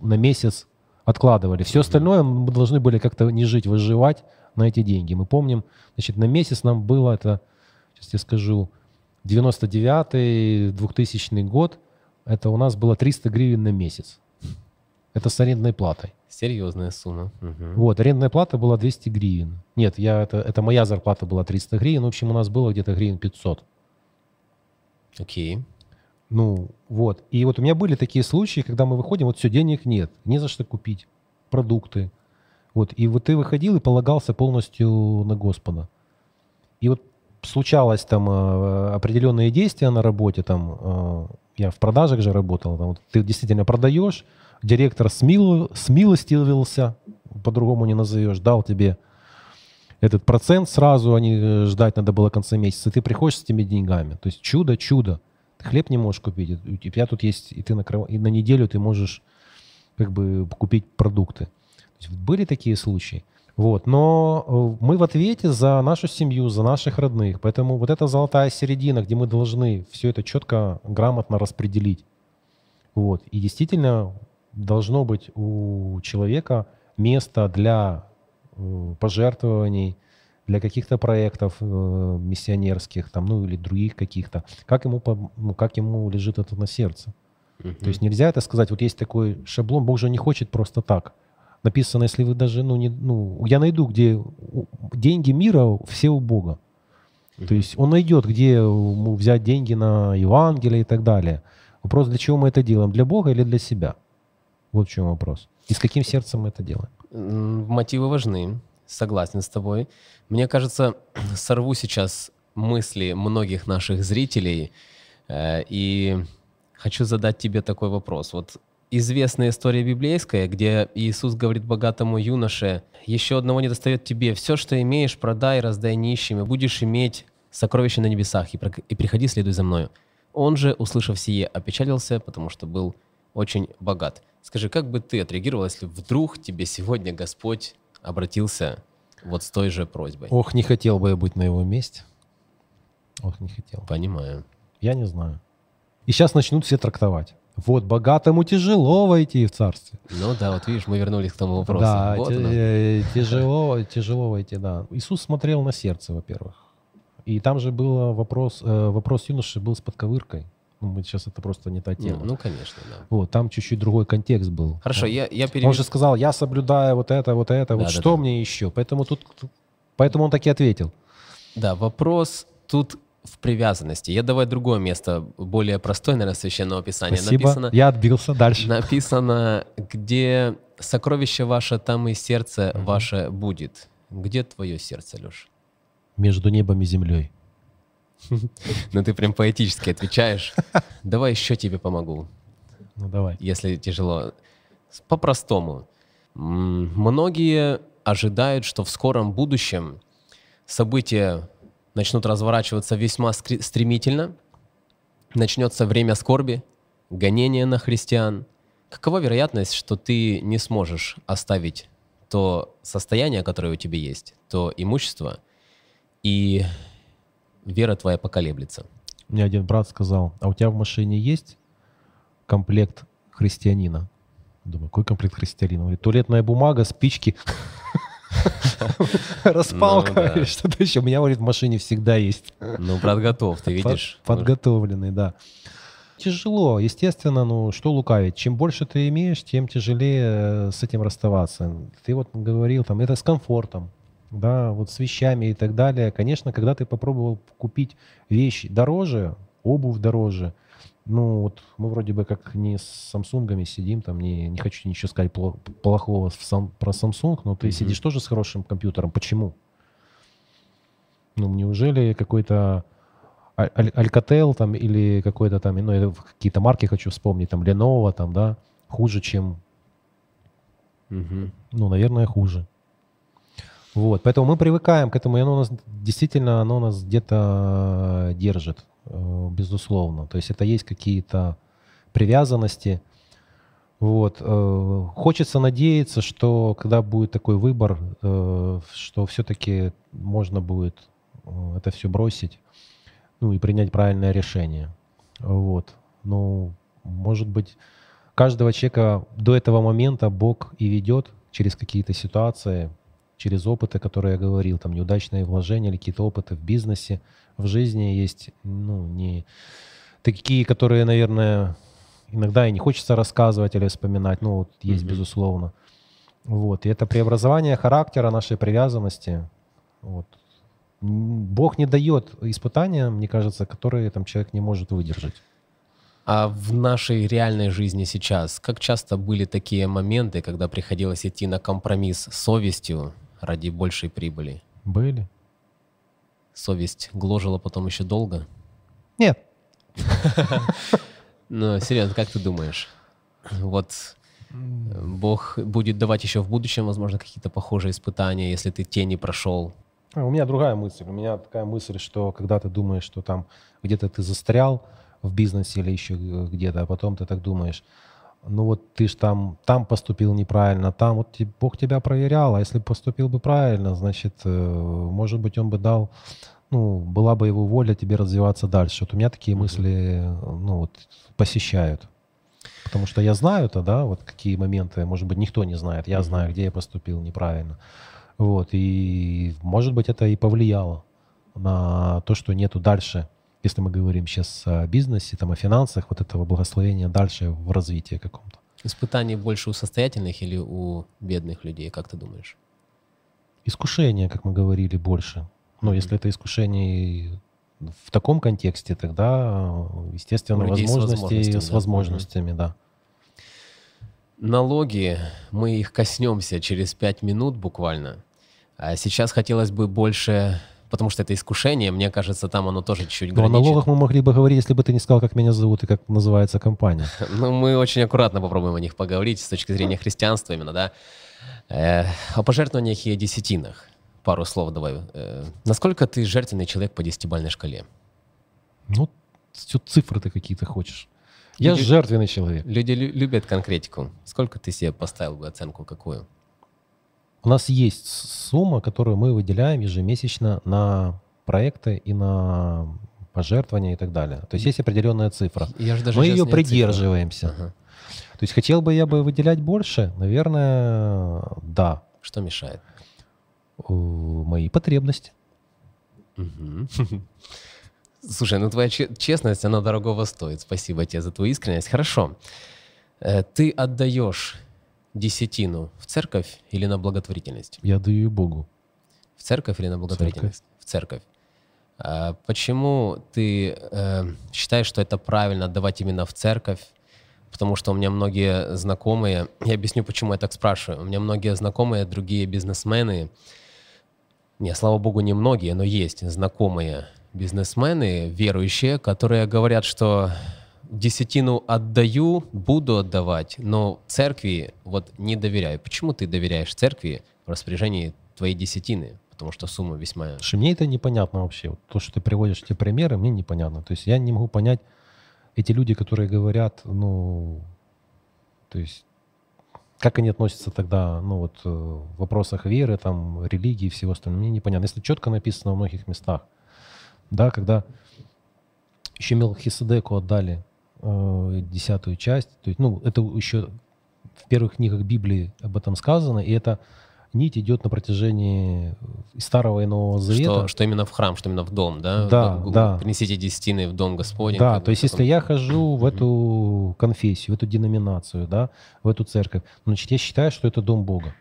на месяц откладывали. Все остальное мы должны были как-то не жить, выживать на эти деньги. Мы помним, значит, на месяц нам было это, сейчас я скажу, 99-й, 2000 год, это у нас было 300 гривен на месяц. Это с арендной платой. Серьезная сумма. Мгм. Вот, арендная плата была 200 гривен. Нет, я, это, это моя зарплата была 300 гривен. В общем, у нас было где-то гривен 500. Окей. Ну, вот. И вот у меня были такие случаи, когда мы выходим, вот все, денег нет, не за что купить, продукты. Вот, и вот ты выходил и полагался полностью на Господа. И вот случалось там э, определенные действия на работе, там, э, я в продажах же работал, там, вот ты действительно продаешь, директор смил, смилостивился, по-другому не назовешь, дал тебе этот процент сразу, а не э, ждать надо было конца месяца. Ты приходишь с этими деньгами. То есть чудо, чудо. Ты хлеб не можешь купить. У тебя тут есть, и ты накрыв... и на неделю ты можешь как бы купить продукты. То есть были такие случаи. Вот. Но э, мы в ответе за нашу семью, за наших родных. Поэтому вот эта золотая середина, где мы должны все это четко, грамотно распределить. Вот. И действительно должно быть у человека место для э, пожертвований, для каких-то проектов э, миссионерских, там, ну или других каких-то, как ему, ну, как ему лежит это на сердце. Угу. То есть нельзя это сказать, вот есть такой шаблон, Бог же не хочет просто так. Написано, если вы даже, ну, не, ну я найду, где деньги мира все у Бога. Угу. То есть он найдет, где взять деньги на Евангелие и так далее. Вопрос, для чего мы это делаем, для Бога или для себя? Вот в чем вопрос. И с каким сердцем мы это делаем? Мотивы важны, согласен с тобой. Мне кажется, сорву сейчас мысли многих наших зрителей э, и хочу задать тебе такой вопрос. Вот известная история библейская, где Иисус говорит богатому юноше, «Еще одного не достает тебе. Все, что имеешь, продай, раздай нищим, и будешь иметь сокровища на небесах, и, и приходи, следуй за мною». Он же, услышав сие, опечалился, потому что был очень богат. Скажи, как бы ты отреагировал, если вдруг тебе сегодня Господь обратился вот с той же просьбой? Ох, не хотел бы я быть на его месте. Ох, не хотел. Понимаю. Я не знаю. И сейчас начнут все трактовать. Вот богатому тяжело войти в царствие. Ну да, вот видишь, мы вернулись к тому вопросу. Да, вот т- тяжело, тяжело войти, да. Иисус смотрел на сердце, во-первых. И там же был вопрос, э, вопрос юноши был с подковыркой. Ну, мы сейчас это просто не та тема. Ну, ну конечно, да. Вот, там чуть-чуть другой контекст был. Хорошо, вот. я, я переведу. Он же сказал, я соблюдаю вот это, вот это, да, вот да, что да. мне еще? Поэтому тут, поэтому он так и ответил. Да, вопрос тут в привязанности. Я давай другое место, более простое, наверное, священного писания. Спасибо, написано, я отбился дальше. Написано, где сокровище ваше, там и сердце угу. ваше будет. Где твое сердце, Леш? Между небом и землей. Ну ты прям поэтически отвечаешь. Давай еще тебе помогу. Ну давай. Если тяжело. По-простому. Многие ожидают, что в скором будущем события начнут разворачиваться весьма стремительно, начнется время скорби, гонения на христиан. Какова вероятность, что ты не сможешь оставить то состояние, которое у тебя есть, то имущество, и вера твоя поколеблется. Мне один брат сказал, а у тебя в машине есть комплект христианина? Думаю, какой комплект христианина? Он говорит, туалетная бумага, спички, распалка или что-то еще. У меня, говорит, в машине всегда есть. Ну, брат готов, ты видишь? Подготовленный, да. Тяжело, естественно, ну что лукавить. Чем больше ты имеешь, тем тяжелее э, с этим расставаться. Ты вот говорил, там, это с комфортом да, вот с вещами и так далее. Конечно, когда ты попробовал купить вещь дороже, обувь дороже, ну вот мы вроде бы как не с Самсунгами сидим, там не, не хочу ничего сказать плохого про Samsung, но ты mm-hmm. сидишь тоже с хорошим компьютером. Почему? Ну, неужели какой-то Alcatel там или какой-то там, ну, какие-то марки хочу вспомнить, там Lenovo там, да, хуже, чем... Mm-hmm. Ну, наверное, хуже. Вот, поэтому мы привыкаем к этому, и оно у нас действительно, оно нас где-то держит, э, безусловно. То есть это есть какие-то привязанности. Вот. Э, хочется надеяться, что когда будет такой выбор, э, что все-таки можно будет это все бросить, ну и принять правильное решение. Вот. Ну, может быть, каждого человека до этого момента Бог и ведет через какие-то ситуации, через опыты, которые я говорил, там неудачные вложения или какие-то опыты в бизнесе, в жизни есть, ну, не такие, которые, наверное, иногда и не хочется рассказывать или вспоминать, ну, вот есть, mm-hmm. безусловно. Вот, и это преобразование характера, нашей привязанности. Вот. Бог не дает испытания, мне кажется, которые там человек не может выдержать. А в нашей реальной жизни сейчас, как часто были такие моменты, когда приходилось идти на компромисс с совестью, ради большей прибыли? Были. Совесть гложила потом еще долго? Нет. Ну, серьезно, как ты думаешь? Вот Бог будет давать еще в будущем, возможно, какие-то похожие испытания, если ты те не прошел. А, у меня другая мысль. У меня такая мысль, что когда ты думаешь, что там где-то ты застрял в бизнесе или еще где-то, а потом ты так думаешь, ну вот ты ж там, там поступил неправильно, там вот те- Бог тебя проверял, а если поступил бы правильно, значит, э, может быть, он бы дал, ну, была бы его воля тебе развиваться дальше. Вот у меня такие мысли, ну, вот, посещают. Потому что я знаю тогда, вот какие моменты, может быть, никто не знает. Я знаю, где я поступил неправильно. Вот, и, может быть, это и повлияло на то, что нету дальше, если мы говорим сейчас о бизнесе, там, о финансах, вот этого благословения дальше в развитии каком-то. Испытаний больше у состоятельных или у бедных людей, как ты думаешь? Искушение, как мы говорили, больше. Но Мгм. если это искушение в таком контексте, тогда, естественно, У людей с возможности возможностями, с да. возможностями, да. Налоги, мы их коснемся через пять минут буквально. А сейчас хотелось бы больше, потому что это искушение, мне кажется, там оно тоже чуть-чуть Но о граничит. налогах мы могли бы говорить, если бы ты не сказал, как меня зовут и как называется компания. Ну, мы очень аккуратно попробуем о них поговорить с точки зрения христианства именно, да. Э, о пожертвованиях и о десятинах. Пару слов давай. Э, насколько ты жертвенный человек по десятибальной шкале? Ну, все цифры ты какие-то хочешь. Я Люди- жертвенный человек. Люди лю- любят конкретику. Сколько ты себе поставил бы оценку какую? У нас есть сумма, которую мы выделяем ежемесячно на проекты и на пожертвования и так далее. То есть есть определенная цифра. Я же даже мы ее придерживаемся. Ага. То есть хотел бы я бы выделять больше? Наверное, да. Что мешает? Мои потребности. Мгм. Слушай, ну твоя че- честность, она дорогого стоит. Спасибо тебе за твою искренность. Хорошо. Э, Ты отдаешь десятину в церковь или на благотворительность? Я даю и Богу. В церковь или на благотворительность? В церковь. А почему ты э, считаешь, что это правильно отдавать именно в церковь? Потому что у меня многие знакомые, я объясню, почему я так спрашиваю. У меня многие знакомые, другие бизнесмены, не, слава богу, не многие, но есть знакомые бизнесмены, верующие, которые говорят, что десятину отдаю, буду отдавать, но церкви вот не доверяю. Почему ты доверяешь церкви в распоряжении твоей десятины? Потому что сумма весьма... Что мне это непонятно вообще. То, что ты приводишь эти примеры, мне непонятно. То есть я не могу понять эти люди, которые говорят, ну, то есть как они относятся тогда, ну вот э, в вопросах веры, там, религии и всего остального, мне непонятно. Если четко написано во многих местах, да, когда еще Мелхиседеку отдали э, десятую часть, то есть, ну, это еще в первых книгах Библии об этом сказано, и эта нить идет на протяжении и Старого и Нового Завета. Что, что именно в храм, что именно в дом, да? Да, г- да. Принесите десятины в дом Господень. Да, то есть в если я хожу в эту конфессию, в эту деноминацию, да, в эту церковь, значит, я считаю, что это дом Бога.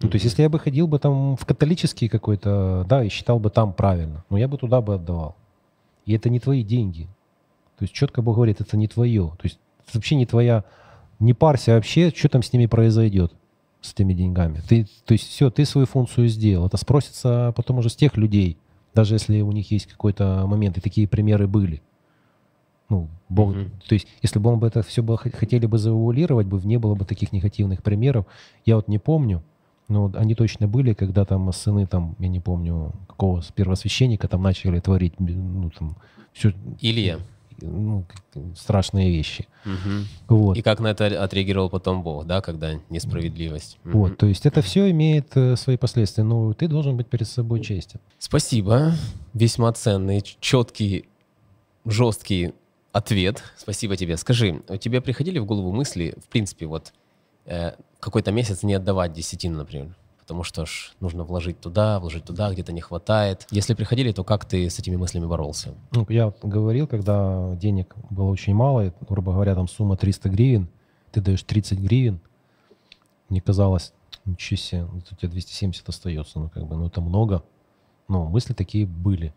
Ну, то есть если я бы ходил бы там в католический какой-то, да, и считал бы там правильно, но я бы туда бы отдавал. И это не твои деньги. То есть четко Бог говорит, это не твое. То есть это вообще не твоя, не парься вообще, что там с ними произойдет, с этими деньгами. Ты, то есть все, ты свою функцию сделал. Это спросится потом уже с тех людей, даже если у них есть какой-то момент, и такие примеры были. Ну, Бог, Мгм. то есть, если бы он бы это все хот- хотели бы завуалировать, бы не было бы таких негативных примеров. Я вот не помню, но они точно были, когда там сыны, там, я не помню, какого первосвященника там начали творить, ну, там, все, Илья. Ну, страшные вещи. Мгм. Вот. И как на это отреагировал потом Бог, да, когда несправедливость. Мгм. Вот, то есть это все имеет э, свои последствия, но ты должен быть перед собой честен. Спасибо. Весьма ценный, четкий, жесткий ответ. Спасибо тебе. Скажи, у тебя приходили в голову мысли, в принципе, вот э, какой-то месяц не отдавать десятину, например? Потому что ж нужно вложить туда, вложить туда, где-то не хватает. Если приходили, то как ты с этими мыслями боролся? Ну, я говорил, когда денег было очень мало, грубо говоря, там сумма 300 гривен, ты даешь 30 гривен, мне казалось, ничего себе, вот у тебя 270 остается, ну, как бы, ну, это много. Но мысли такие были.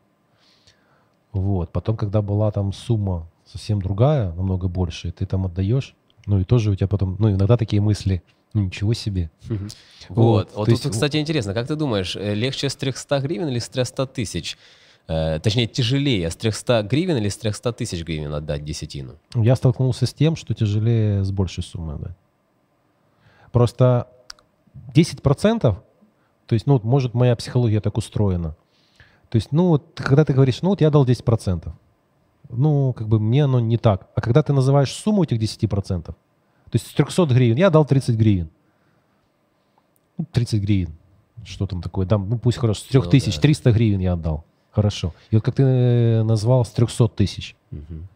Вот. Потом, когда была там сумма совсем другая, намного больше, ты там отдаешь, ну, и тоже у тебя потом, ну, иногда такие мысли, ну, ничего себе. Вот. Вот, тут, есть- кстати, интересно, как ты думаешь, э, легче с 300 гривен или с 300 тысяч? Э, точнее, тяжелее с 300 гривен или с 300 тысяч гривен отдать десятину? Я столкнулся с тем, что тяжелее с большей суммой отдать. Просто 10%, то есть, ну, может, моя психология так устроена. То есть, ну, вот, когда ты говоришь, ну, вот я дал 10%, ну, как бы мне оно не так. А когда ты называешь сумму этих 10%, то есть с 300 гривен, я дал 30 гривен. Ну, 30 гривен. Что там такое? Дам, ну пусть хорошо, с 3000, Ну, да. 300 гривен я отдал. Хорошо. И вот как ты э, назвал с 300 тысяч. Мгм.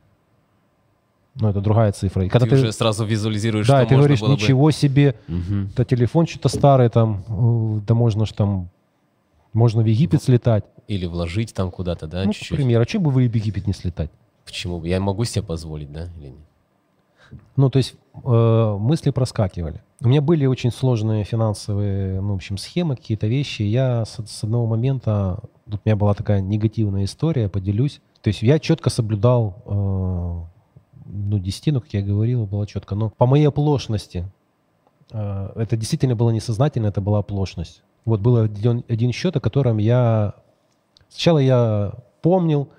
Ну, это другая цифра. И когда ты, ты, уже сразу визуализируешь, да, что ты говоришь, было бы- ничего себе, Мгм. да телефон что-то старый там, э, да можно ж там, можно в Египет слетать. Или вложить там куда-то, да, ну, чуть-чуть. например, а что бы вы в Египет не слетать? Почему? Я могу себе позволить, да, или нет? Ну, то есть э, мысли проскакивали. У меня были очень сложные финансовые, ну, в общем, схемы, какие-то вещи. Я с, с одного момента, тут у меня была такая негативная история, поделюсь. То есть я четко соблюдал, э, ну, десятину, как я говорил, было четко. Но по моей оплошности, э, это действительно было несознательно, это была оплошность. Вот был один, один счет, о котором я... Сначала я помнил,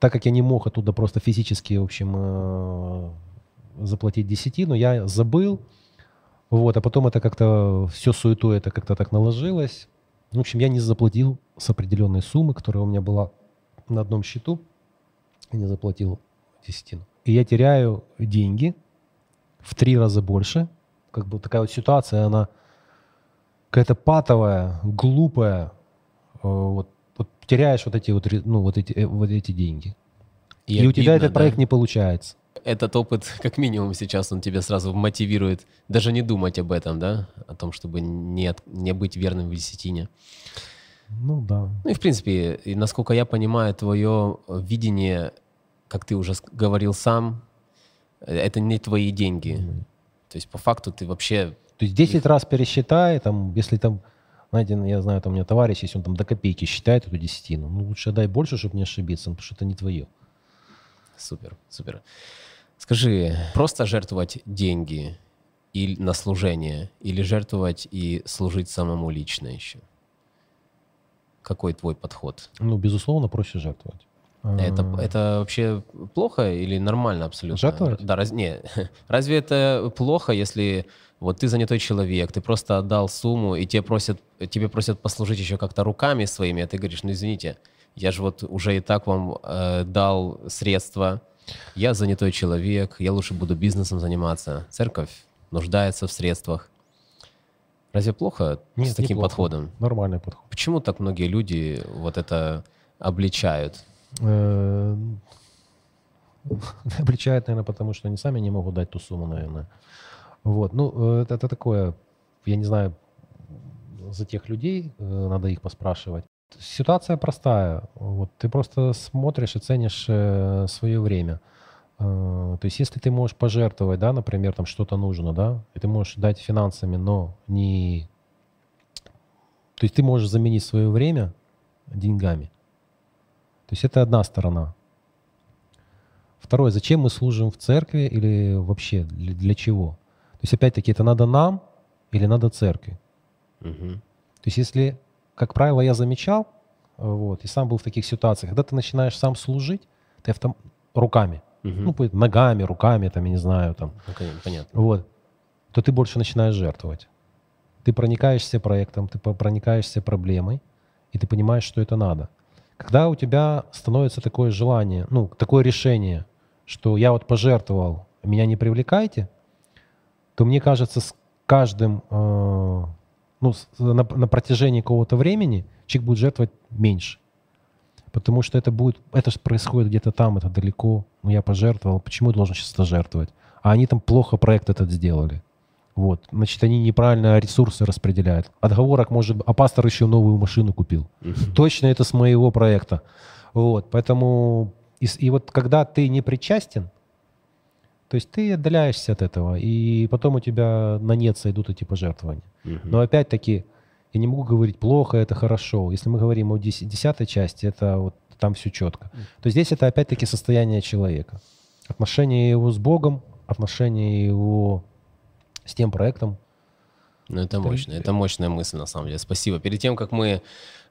так как я не мог оттуда просто физически, в общем, э, заплатить десятину, я забыл. Вот, а потом это как-то, все суету это как-то так наложилось. В общем, я не заплатил с определенной суммы, которая у меня была на одном счету. Я не заплатил десятину. И я теряю деньги в три раза больше. Как бы такая вот ситуация, она какая-то патовая, глупая. Э, Вот, вот теряешь вот эти вот, ну, вот эти, э, вот эти деньги. И, у тебя обидно, этот да? проект не получается. Этот опыт, как минимум сейчас, он тебя сразу мотивирует даже не думать об этом, да, о том, чтобы не, от- не быть верным в десятине. Ну да. Ну и, в принципе, и насколько я понимаю, твое видение, как ты уже говорил сам, э, это не твои деньги. То есть, по факту, ты вообще... То есть 10 раз пересчитай, там, если там, знаете, я знаю, там у меня товарищ, если он там до копейки считает эту десятину, ну лучше дай больше, чтобы не ошибиться, потому что это не твое. Супер, супер. Скажи, просто жертвовать деньги или на служение, или жертвовать и служить самому лично еще? Какой твой подход? Ну, безусловно, проще жертвовать. Это, это вообще плохо или нормально абсолютно? Жертвовать? Да, раз, не, разве это плохо, если вот ты занятой человек, ты просто отдал сумму, и тебе просят, тебе просят послужить еще как-то руками своими, а ты говоришь, ну извините, я же вот уже и так вам э, дал средства, я занятой человек, я лучше буду бизнесом заниматься. Церковь нуждается в средствах. Разве плохо Нет, с таким неплохо. подходом? Нормальный подход. Почему так многие люди вот это обличают? Э, Обличает, наверное, потому что они сами не могут дать ту сумму, наверное. Вот. Ну, э, это, это такое, я не знаю, за тех людей, э, надо их поспрашивать. Ситуация простая. Вот, ты просто смотришь и ценишь э, свое время. Э, то есть, если ты можешь пожертвовать, да, например, там что-то нужно, да, и ты можешь дать финансами, но не... То есть ты можешь заменить свое время деньгами. То есть это одна сторона. Второе, зачем мы служим в церкви или вообще для, для чего? То есть опять-таки это надо нам или надо церкви? Мгм. То есть если, как правило, я замечал, вот, и сам был в таких ситуациях, когда ты начинаешь сам служить, ты автом... руками, Мгм. ну, ногами, руками, там, я не знаю, там, Ну, конечно, понятно. вот, то ты больше начинаешь жертвовать. Ты проникаешься проектом, ты проникаешься проблемой, и ты понимаешь, что это надо. Когда у тебя становится такое желание, ну, такое решение, что я вот пожертвовал, меня не привлекайте, то мне кажется, с каждым, э, ну, на, на протяжении какого-то времени человек будет жертвовать меньше. Потому что это будет, это ж происходит где-то там, это далеко. Ну, я пожертвовал, почему я должен сейчас это жертвовать? А они там плохо проект этот сделали. Вот. Значит, они неправильно ресурсы распределяют. Отговорок может, а пастор еще новую машину купил. Точно это с моего проекта. Вот. Поэтому, и, и вот когда ты не причастен, то есть ты отдаляешься от этого, и потом у тебя на нет сойдут эти пожертвования. Мгм. Но опять-таки, я не могу говорить плохо, это хорошо. Если мы говорим о дес- десятой части, это вот там все четко. То здесь это опять-таки состояние человека. Отношения его с Богом, отношения его с тем проектом. Ну, это мощно. Это мощная мысль, на самом деле. Спасибо. Перед тем, как мы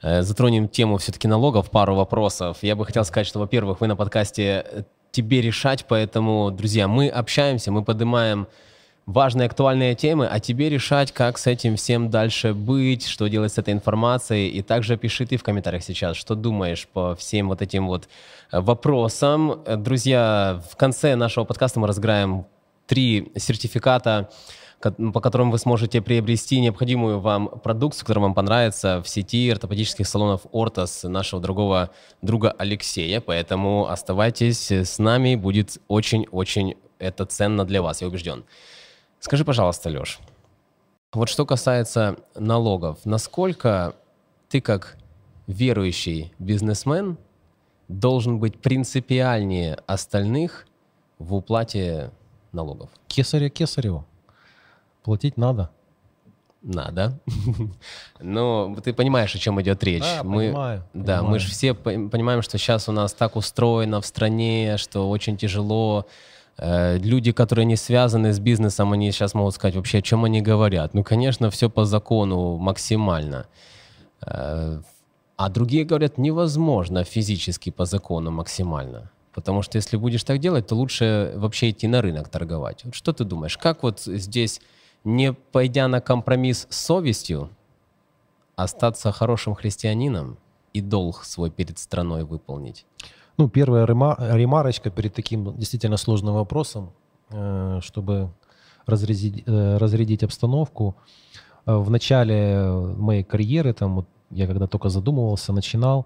э, затронем тему все-таки налогов, пару вопросов. Я бы хотел сказать, что, во-первых, вы на подкасте э, «Тебе решать», поэтому, друзья, мы общаемся, мы поднимаем важные, актуальные темы, а тебе решать, как с этим всем дальше быть, что делать с этой информацией. И также пиши ты в комментариях сейчас, что думаешь по всем вот этим вот э, вопросам. Э, друзья, в конце нашего подкаста мы разыграем три сертификата по которым вы сможете приобрести необходимую вам продукцию, которая вам понравится в сети ортопедических салонов Ортос нашего другого друга Алексея. Поэтому оставайтесь с нами, будет очень-очень это ценно для вас, я убежден. Скажи, пожалуйста, Леш, вот что касается налогов, насколько ты как верующий бизнесмен должен быть принципиальнее остальных в уплате налогов? Кесаря Кесареву. Платить надо. Надо. Но ты понимаешь, о чем идет речь. Да, мы, понимаю. Да, понимаю. мы же все понимаем, что сейчас у нас так устроено в стране, что очень тяжело. Э, люди, которые не связаны с бизнесом, они сейчас могут сказать вообще, о чем они говорят. Ну, конечно, все по закону максимально. Э, а другие говорят, невозможно физически по закону максимально. Потому что если будешь так делать, то лучше вообще идти на рынок торговать. Вот что ты думаешь, как вот здесь не пойдя на компромисс с совестью, остаться хорошим христианином и долг свой перед страной выполнить? Ну, первая ремарочка перед таким действительно сложным вопросом, э, чтобы разрядить, э, разрядить обстановку. Э, в начале моей карьеры, там, вот я когда только задумывался, начинал,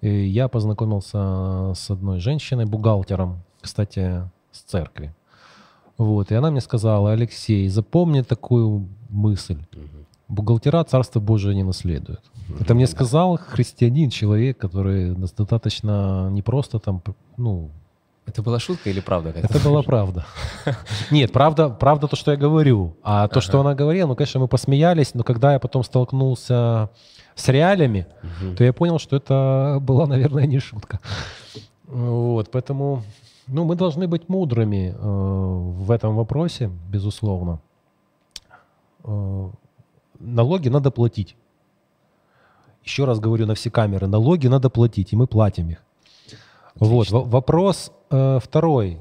я познакомился с одной женщиной, бухгалтером, кстати, с церкви. Вот, и она мне сказала, Алексей, запомни такую мысль. Бухгалтера Царство Божие не наследуют. Это мне сказал христианин, человек, который достаточно не просто там, ну... Это была шутка или правда? Это была правда. Нет, правда, правда то, что я говорю. А то, что она говорила, ну, конечно, мы посмеялись, но когда я потом столкнулся с реалиями, то я понял, что это была, наверное, не шутка. Вот, поэтому ну, мы должны быть мудрыми э, в этом вопросе, безусловно. Э, налоги надо платить. Еще раз говорю на все камеры, налоги надо платить, и мы платим их. Отлично. Вот, вопрос э, второй.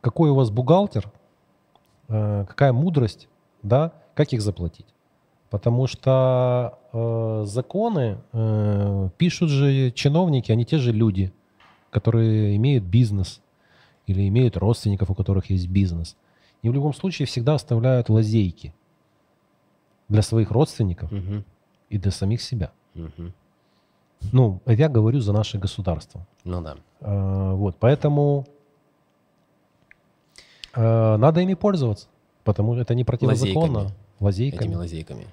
Какой у вас бухгалтер? Э, какая мудрость? Да? Как их заплатить? Потому что э, законы э, пишут же чиновники, они те же люди – которые имеют бизнес или имеют родственников, у которых есть бизнес. И в любом случае всегда оставляют лазейки для своих родственников угу. и для самих себя. Угу. Ну, я говорю за наше государство. Ну да. А, вот, поэтому а, надо ими пользоваться, потому что это не противозаконно. Лазейками. Лазейками. Этими лазейками.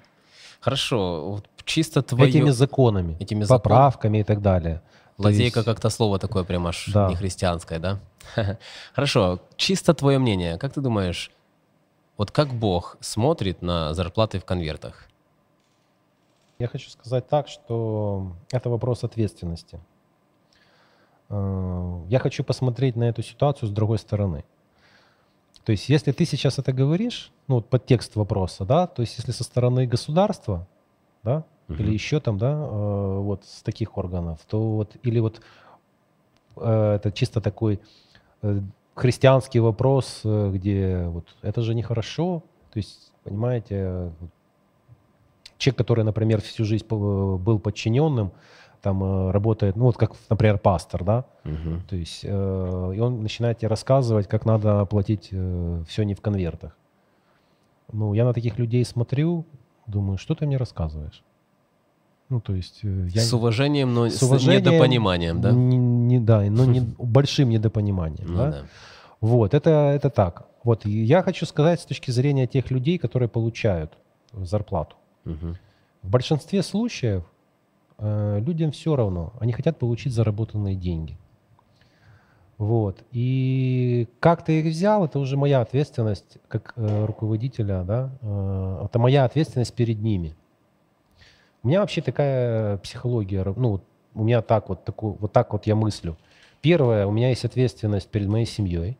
Хорошо, вот чисто твое... Этими законами, Этими поправками закон... и так далее. Лазейка как-то слово такое прям аж да. не христианское, да? Хорошо, чисто твое мнение. Как ты думаешь, вот как Бог смотрит на зарплаты в конвертах? Я хочу сказать так, что это вопрос ответственности. Э, я хочу посмотреть на эту ситуацию с другой стороны. То есть, если ты сейчас это говоришь, ну, вот подтекст вопроса, да, то есть, если со стороны государства, да, угу. или еще там, да, э, вот с таких органов, то вот, или вот э, это чисто такой э, христианский вопрос, где вот это же нехорошо, то есть, понимаете, человек, который, например, всю жизнь был подчиненным, там работает, ну вот как, например, пастор, да, угу. то есть, э, и он начинает тебе рассказывать, как надо платить э, все не в конвертах. Ну, я на таких людей смотрю, думаю, что ты мне рассказываешь? Ну, то есть... Э, я... С уважением, но с, уважением, с недопониманием, да? Не, не, да, но не, большим недопониманием, ну, да? да? Вот, это, это так. Вот, я хочу сказать с точки зрения тех людей, которые получают зарплату. Угу. В большинстве случаев э, людям все равно, они хотят получить заработанные деньги. Вот. И как ты их взял, это уже моя ответственность как э, руководителя, да, э, это моя ответственность перед ними. У меня вообще такая психология, ну, у меня так вот, такую, вот так вот я мыслю. Первое, у меня есть ответственность перед моей семьей,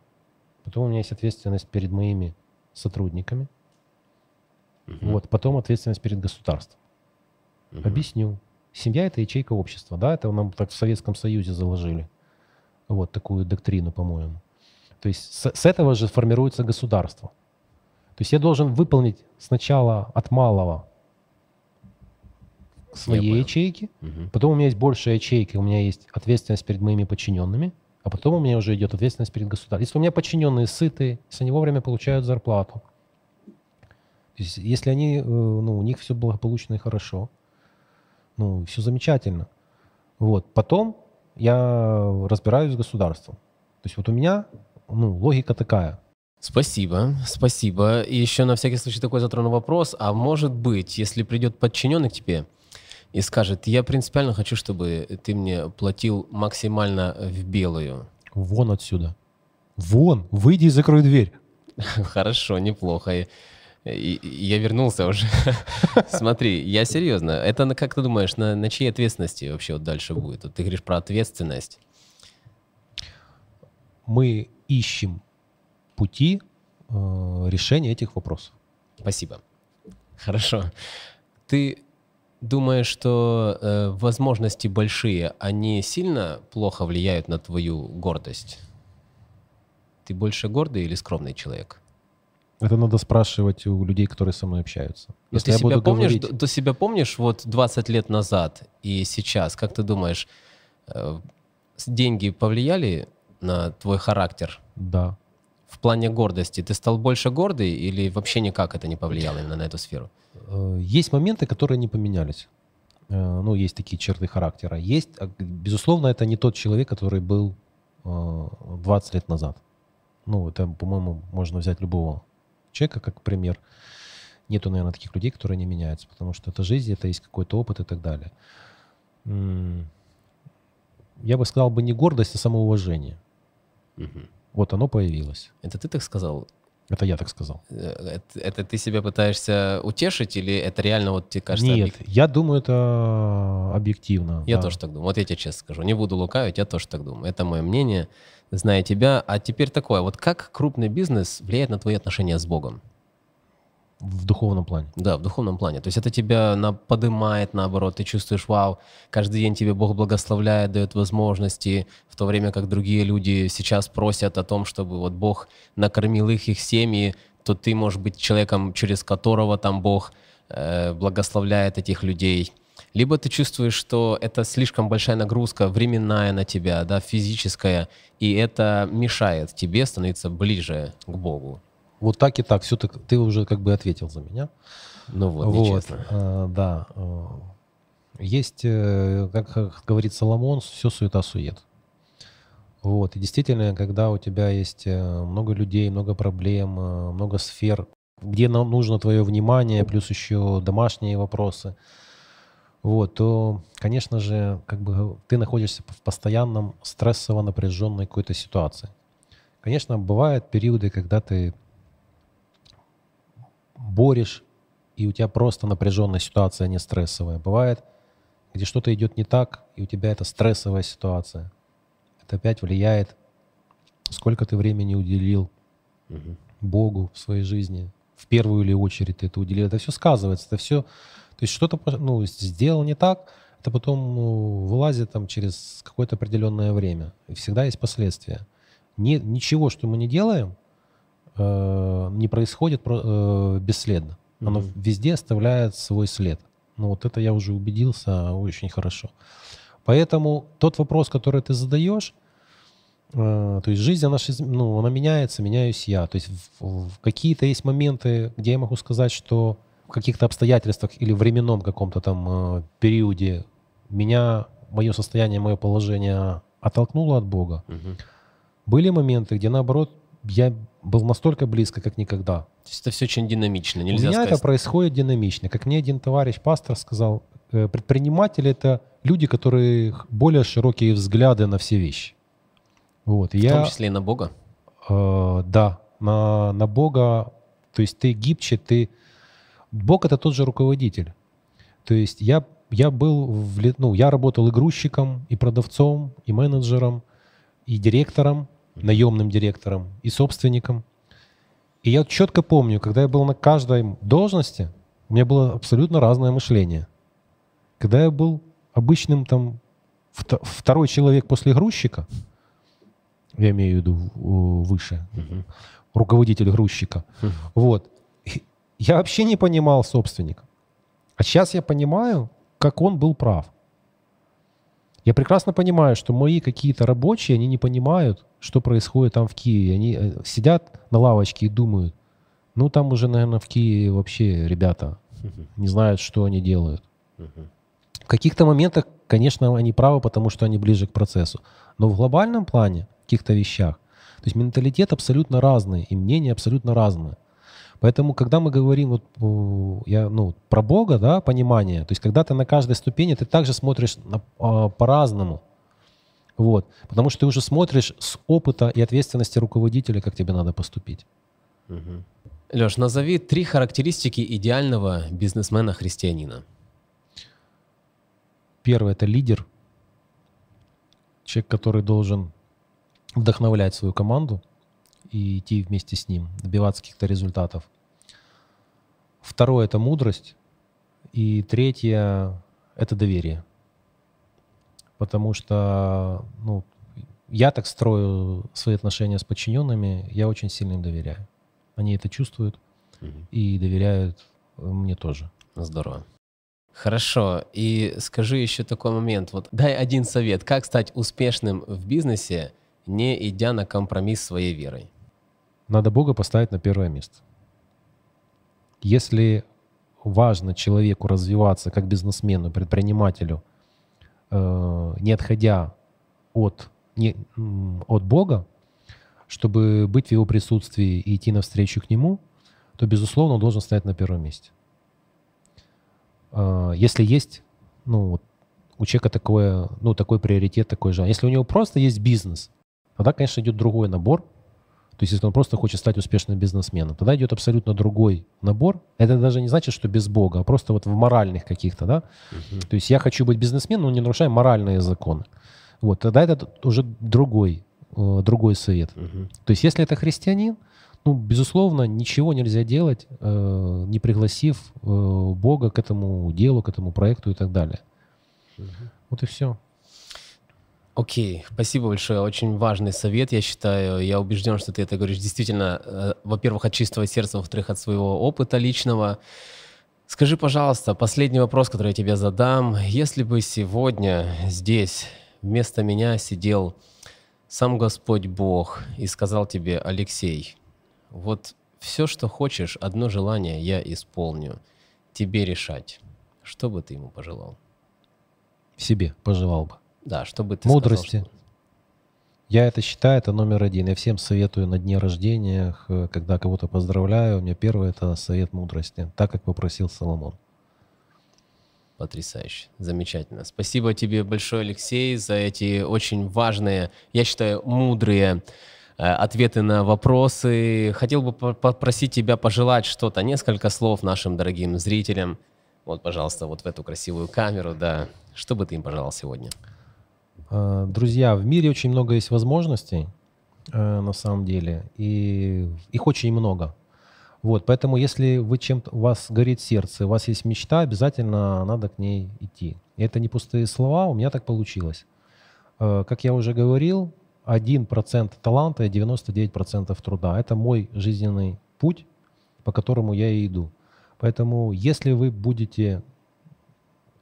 потом у меня есть ответственность перед моими сотрудниками, угу. вот, потом ответственность перед государством. Угу. Объясню. Семья – это ячейка общества, да, это нам так в Советском Союзе заложили. Вот такую доктрину, по-моему. То есть с, с этого же формируется государство. То есть я должен выполнить сначала от малого свои понял. ячейки, Мгм. потом у меня есть большая ячейка, у меня есть ответственность перед моими подчиненными, а потом у меня уже идет ответственность перед государством. Если у меня подчиненные сытые, если они вовремя получают зарплату, есть если они, э, ну, у них все благополучно и хорошо, ну, все замечательно. Вот. Потом я разбираюсь с государством. То есть вот у меня, ну, логика такая. Спасибо, спасибо. И еще на всякий случай такой затрону вопрос. А может быть, если придет подчиненный к тебе и скажет, я принципиально хочу, чтобы ты мне платил максимально в белую. Вон отсюда. Вон, выйди и закрой дверь. Хорошо, неплохо. И- я вернулся уже. Смотри, я серьезно. Это, как ты думаешь, на, на чьей ответственности вообще вот дальше будет? Вот ты говоришь про ответственность. Мы ищем пути э, решения этих вопросов. Спасибо. Хорошо. Ты думаешь, что э, возможности большие, они сильно плохо влияют на твою гордость? Ты больше гордый или скромный человек? Это надо спрашивать у людей, которые со мной общаются. Ну, Если ты я себя буду помнишь, говорить- до себя помнишь вот 20 лет назад и сейчас? Как ты думаешь, э, деньги повлияли на твой характер? Да. В плане гордости ты стал больше гордый или вообще никак это не повлияло именно на эту сферу? Э, Есть моменты, которые не поменялись. Э, Ну, есть такие черты характера. Есть, а, безусловно, это не тот человек, который был э, 20 лет назад. Ну, это, по-моему, можно взять любого человека как пример. Нету, наверное, таких людей, которые не меняются, потому что это жизнь, это есть какой-то опыт и так далее. Я бы сказал бы не гордость, а самоуважение. Мгм. Вот оно появилось. Это ты так сказал? Это я так сказал. Э, Это, это ты себя пытаешься утешить или это реально вот тебе кажется? Нет, объек- я думаю, это объективно. Я да. тоже так думаю. Вот я тебе честно скажу, не буду лукавить, я тоже так думаю. Это мое мнение, зная тебя. А теперь такое, вот как крупный бизнес влияет на твои отношения с Богом? В духовном плане. Да, в духовном плане. То есть это тебя на, подымает, наоборот, ты чувствуешь, вау, каждый день тебе Бог благословляет, дает возможности, в то время как другие люди сейчас просят о том, чтобы вот Бог накормил их, их семьи, то ты можешь быть человеком, через которого там Бог э, благословляет этих людей. Либо ты чувствуешь, что это слишком большая нагрузка временная на тебя, да, физическая, и это мешает тебе становиться ближе к Богу. Вот так и так. Все ты, ты уже как бы ответил за меня. Ну вот, Вот, нечестно. э, да. э, Есть, э, как говорит Соломон, все суета-сует. Вот. И действительно, когда у тебя есть э, много людей, много проблем, много сфер, где нам нужно твое внимание, плюс еще домашние вопросы, вот, то, конечно же, как бы ты находишься в постоянном стрессово-напряженной какой-то ситуации. Конечно, бывают периоды, когда ты борешь, и у тебя просто напряженная ситуация, а не стрессовая. Бывает, где что-то идет не так, и у тебя это стрессовая ситуация. Это опять влияет, сколько ты времени уделил Мгм. Богу в своей жизни. В первую или очередь ты это уделил. Это все сказывается, это все... То есть что-то ну, сделал не так, это потом ну, вылазит там через какое-то определенное время. И всегда есть последствия. Не, ничего, что мы не делаем, э, не происходит про- э, бесследно. Оно Мгм. везде оставляет свой след. Ну вот это я уже убедился очень хорошо. Поэтому тот вопрос, который ты задаешь, э, то есть жизнь, она, ну, она меняется, меняюсь я. То есть в- в какие-то есть моменты, где я могу сказать, что в каких-то обстоятельствах или временном каком-то там э, периоде меня, мое состояние, мое положение оттолкнуло от Бога. Мгм. Были моменты, где наоборот я был настолько близко, как никогда. То есть это все очень динамично. У Нельзя меня сказать. это происходит динамично. Как мне один товарищ, пастор, сказал, э, предприниматели — это люди, которые более широкие взгляды на все вещи. Вот. В я, том числе и на Бога. э, да, на, на Бога, то есть ты гибче, ты... Бог — это тот же руководитель. То есть я, я был, в, ну, я работал и грузчиком, и продавцом, и менеджером, и директором, наемным директором, и собственником. И я четко помню, когда я был на каждой должности, у меня было абсолютно разное мышление. Когда я был обычным там вто- второй человек после грузчика, я имею в виду выше, Мгм. руководитель грузчика, Мгм. вот, я вообще не понимал собственника. А сейчас я понимаю, как он был прав. Я прекрасно понимаю, что мои какие-то рабочие, они не понимают, что происходит там в Киеве. Они э, сидят на лавочке и думают, ну там уже, наверное, в Киеве вообще ребята не знают, что они делают. В каких-то моментах, конечно, они правы, потому что они ближе к процессу. Но в глобальном плане, в каких-то вещах, то есть менталитет абсолютно разный, и мнения абсолютно разные. Поэтому, когда мы говорим вот, я, ну, про Бога, да, понимание, то есть когда ты на каждой ступени, ты также смотришь на, а, по-разному. Вот. Потому что ты уже смотришь с опыта и ответственности руководителя, как тебе надо поступить. Угу. Леш, назови три характеристики идеального бизнесмена-христианина. Первый – это лидер. Человек, который должен вдохновлять свою команду и идти вместе с ним, добиваться каких-то результатов. Второе – это мудрость. И третье – это доверие. Потому что ну, я так строю свои отношения с подчиненными, я очень сильно им доверяю. Они это чувствуют угу. и доверяют мне тоже. Здорово. Хорошо. И скажи еще такой момент. Вот дай один совет. Как стать успешным в бизнесе, не идя на компромисс своей верой? Надо Бога поставить на первое место. Если важно человеку развиваться как бизнесмену, предпринимателю, э, не отходя от, не, от Бога, чтобы быть в его присутствии и идти навстречу к нему, то, безусловно, он должен стоять на первом месте. Э, если есть ну, у человека такое, ну, такой приоритет, такой же. Если у него просто есть бизнес, тогда, конечно, идет другой набор – то есть если он просто хочет стать успешным бизнесменом, тогда идет абсолютно другой набор. Это даже не значит, что без Бога, а просто вот в моральных каких-то, да. Uh-huh. То есть я хочу быть бизнесменом, но не нарушая моральные законы. Вот, тогда это уже другой, э, другой совет. Uh-huh. То есть если это христианин, ну, безусловно, ничего нельзя делать, э, не пригласив э, Бога к этому делу, к этому проекту и так далее. Uh-huh. Вот и все. Окей, спасибо большое. Очень важный совет, я считаю. Я убежден, что ты это говоришь действительно, э, во-первых, от чистого сердца, во-вторых, от своего опыта личного. Скажи, пожалуйста, последний вопрос, который я тебе задам. Если бы сегодня здесь вместо меня сидел сам Господь Бог и сказал тебе, Алексей, вот все, что хочешь, одно желание я исполню, тебе решать. Что бы ты ему пожелал? Себе пожелал бы. Да, чтобы ты Мудрости. Сказал, что... Я это считаю, это номер один. Я всем советую на дне рождения, когда кого-то поздравляю, у меня первый это совет мудрости, так как попросил Соломон. Потрясающе, замечательно. Спасибо тебе большое, Алексей, за эти очень важные, я считаю, мудрые э, ответы на вопросы. Хотел бы попросить тебя пожелать что-то, несколько слов нашим дорогим зрителям. Вот, пожалуйста, вот в эту красивую камеру, да. Что бы ты им пожелал сегодня? Э, друзья, в мире очень много есть возможностей, э, на самом деле, и их очень много. Вот, поэтому если вы чем-то, у вас горит сердце, у вас есть мечта, обязательно надо к ней идти. И это не пустые слова, у меня так получилось. Э, как я уже говорил, 1% таланта и 99% труда. Это мой жизненный путь, по которому я и иду. Поэтому если вы будете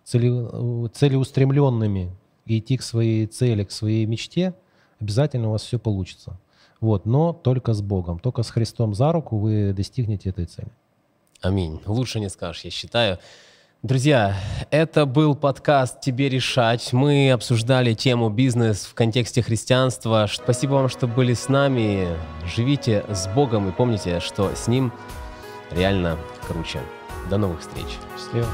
цели, целеустремленными и идти к своей цели, к своей мечте, обязательно у вас все получится. Вот, но только с Богом, только с Христом за руку вы достигнете этой цели. Аминь. Лучше не скажешь, я считаю. Друзья, это был подкаст «Тебе решать». Мы обсуждали тему бизнес в контексте христианства. Спасибо вам, что были с нами. Живите с Богом и помните, что с Ним реально круче. До новых встреч. Счастливо.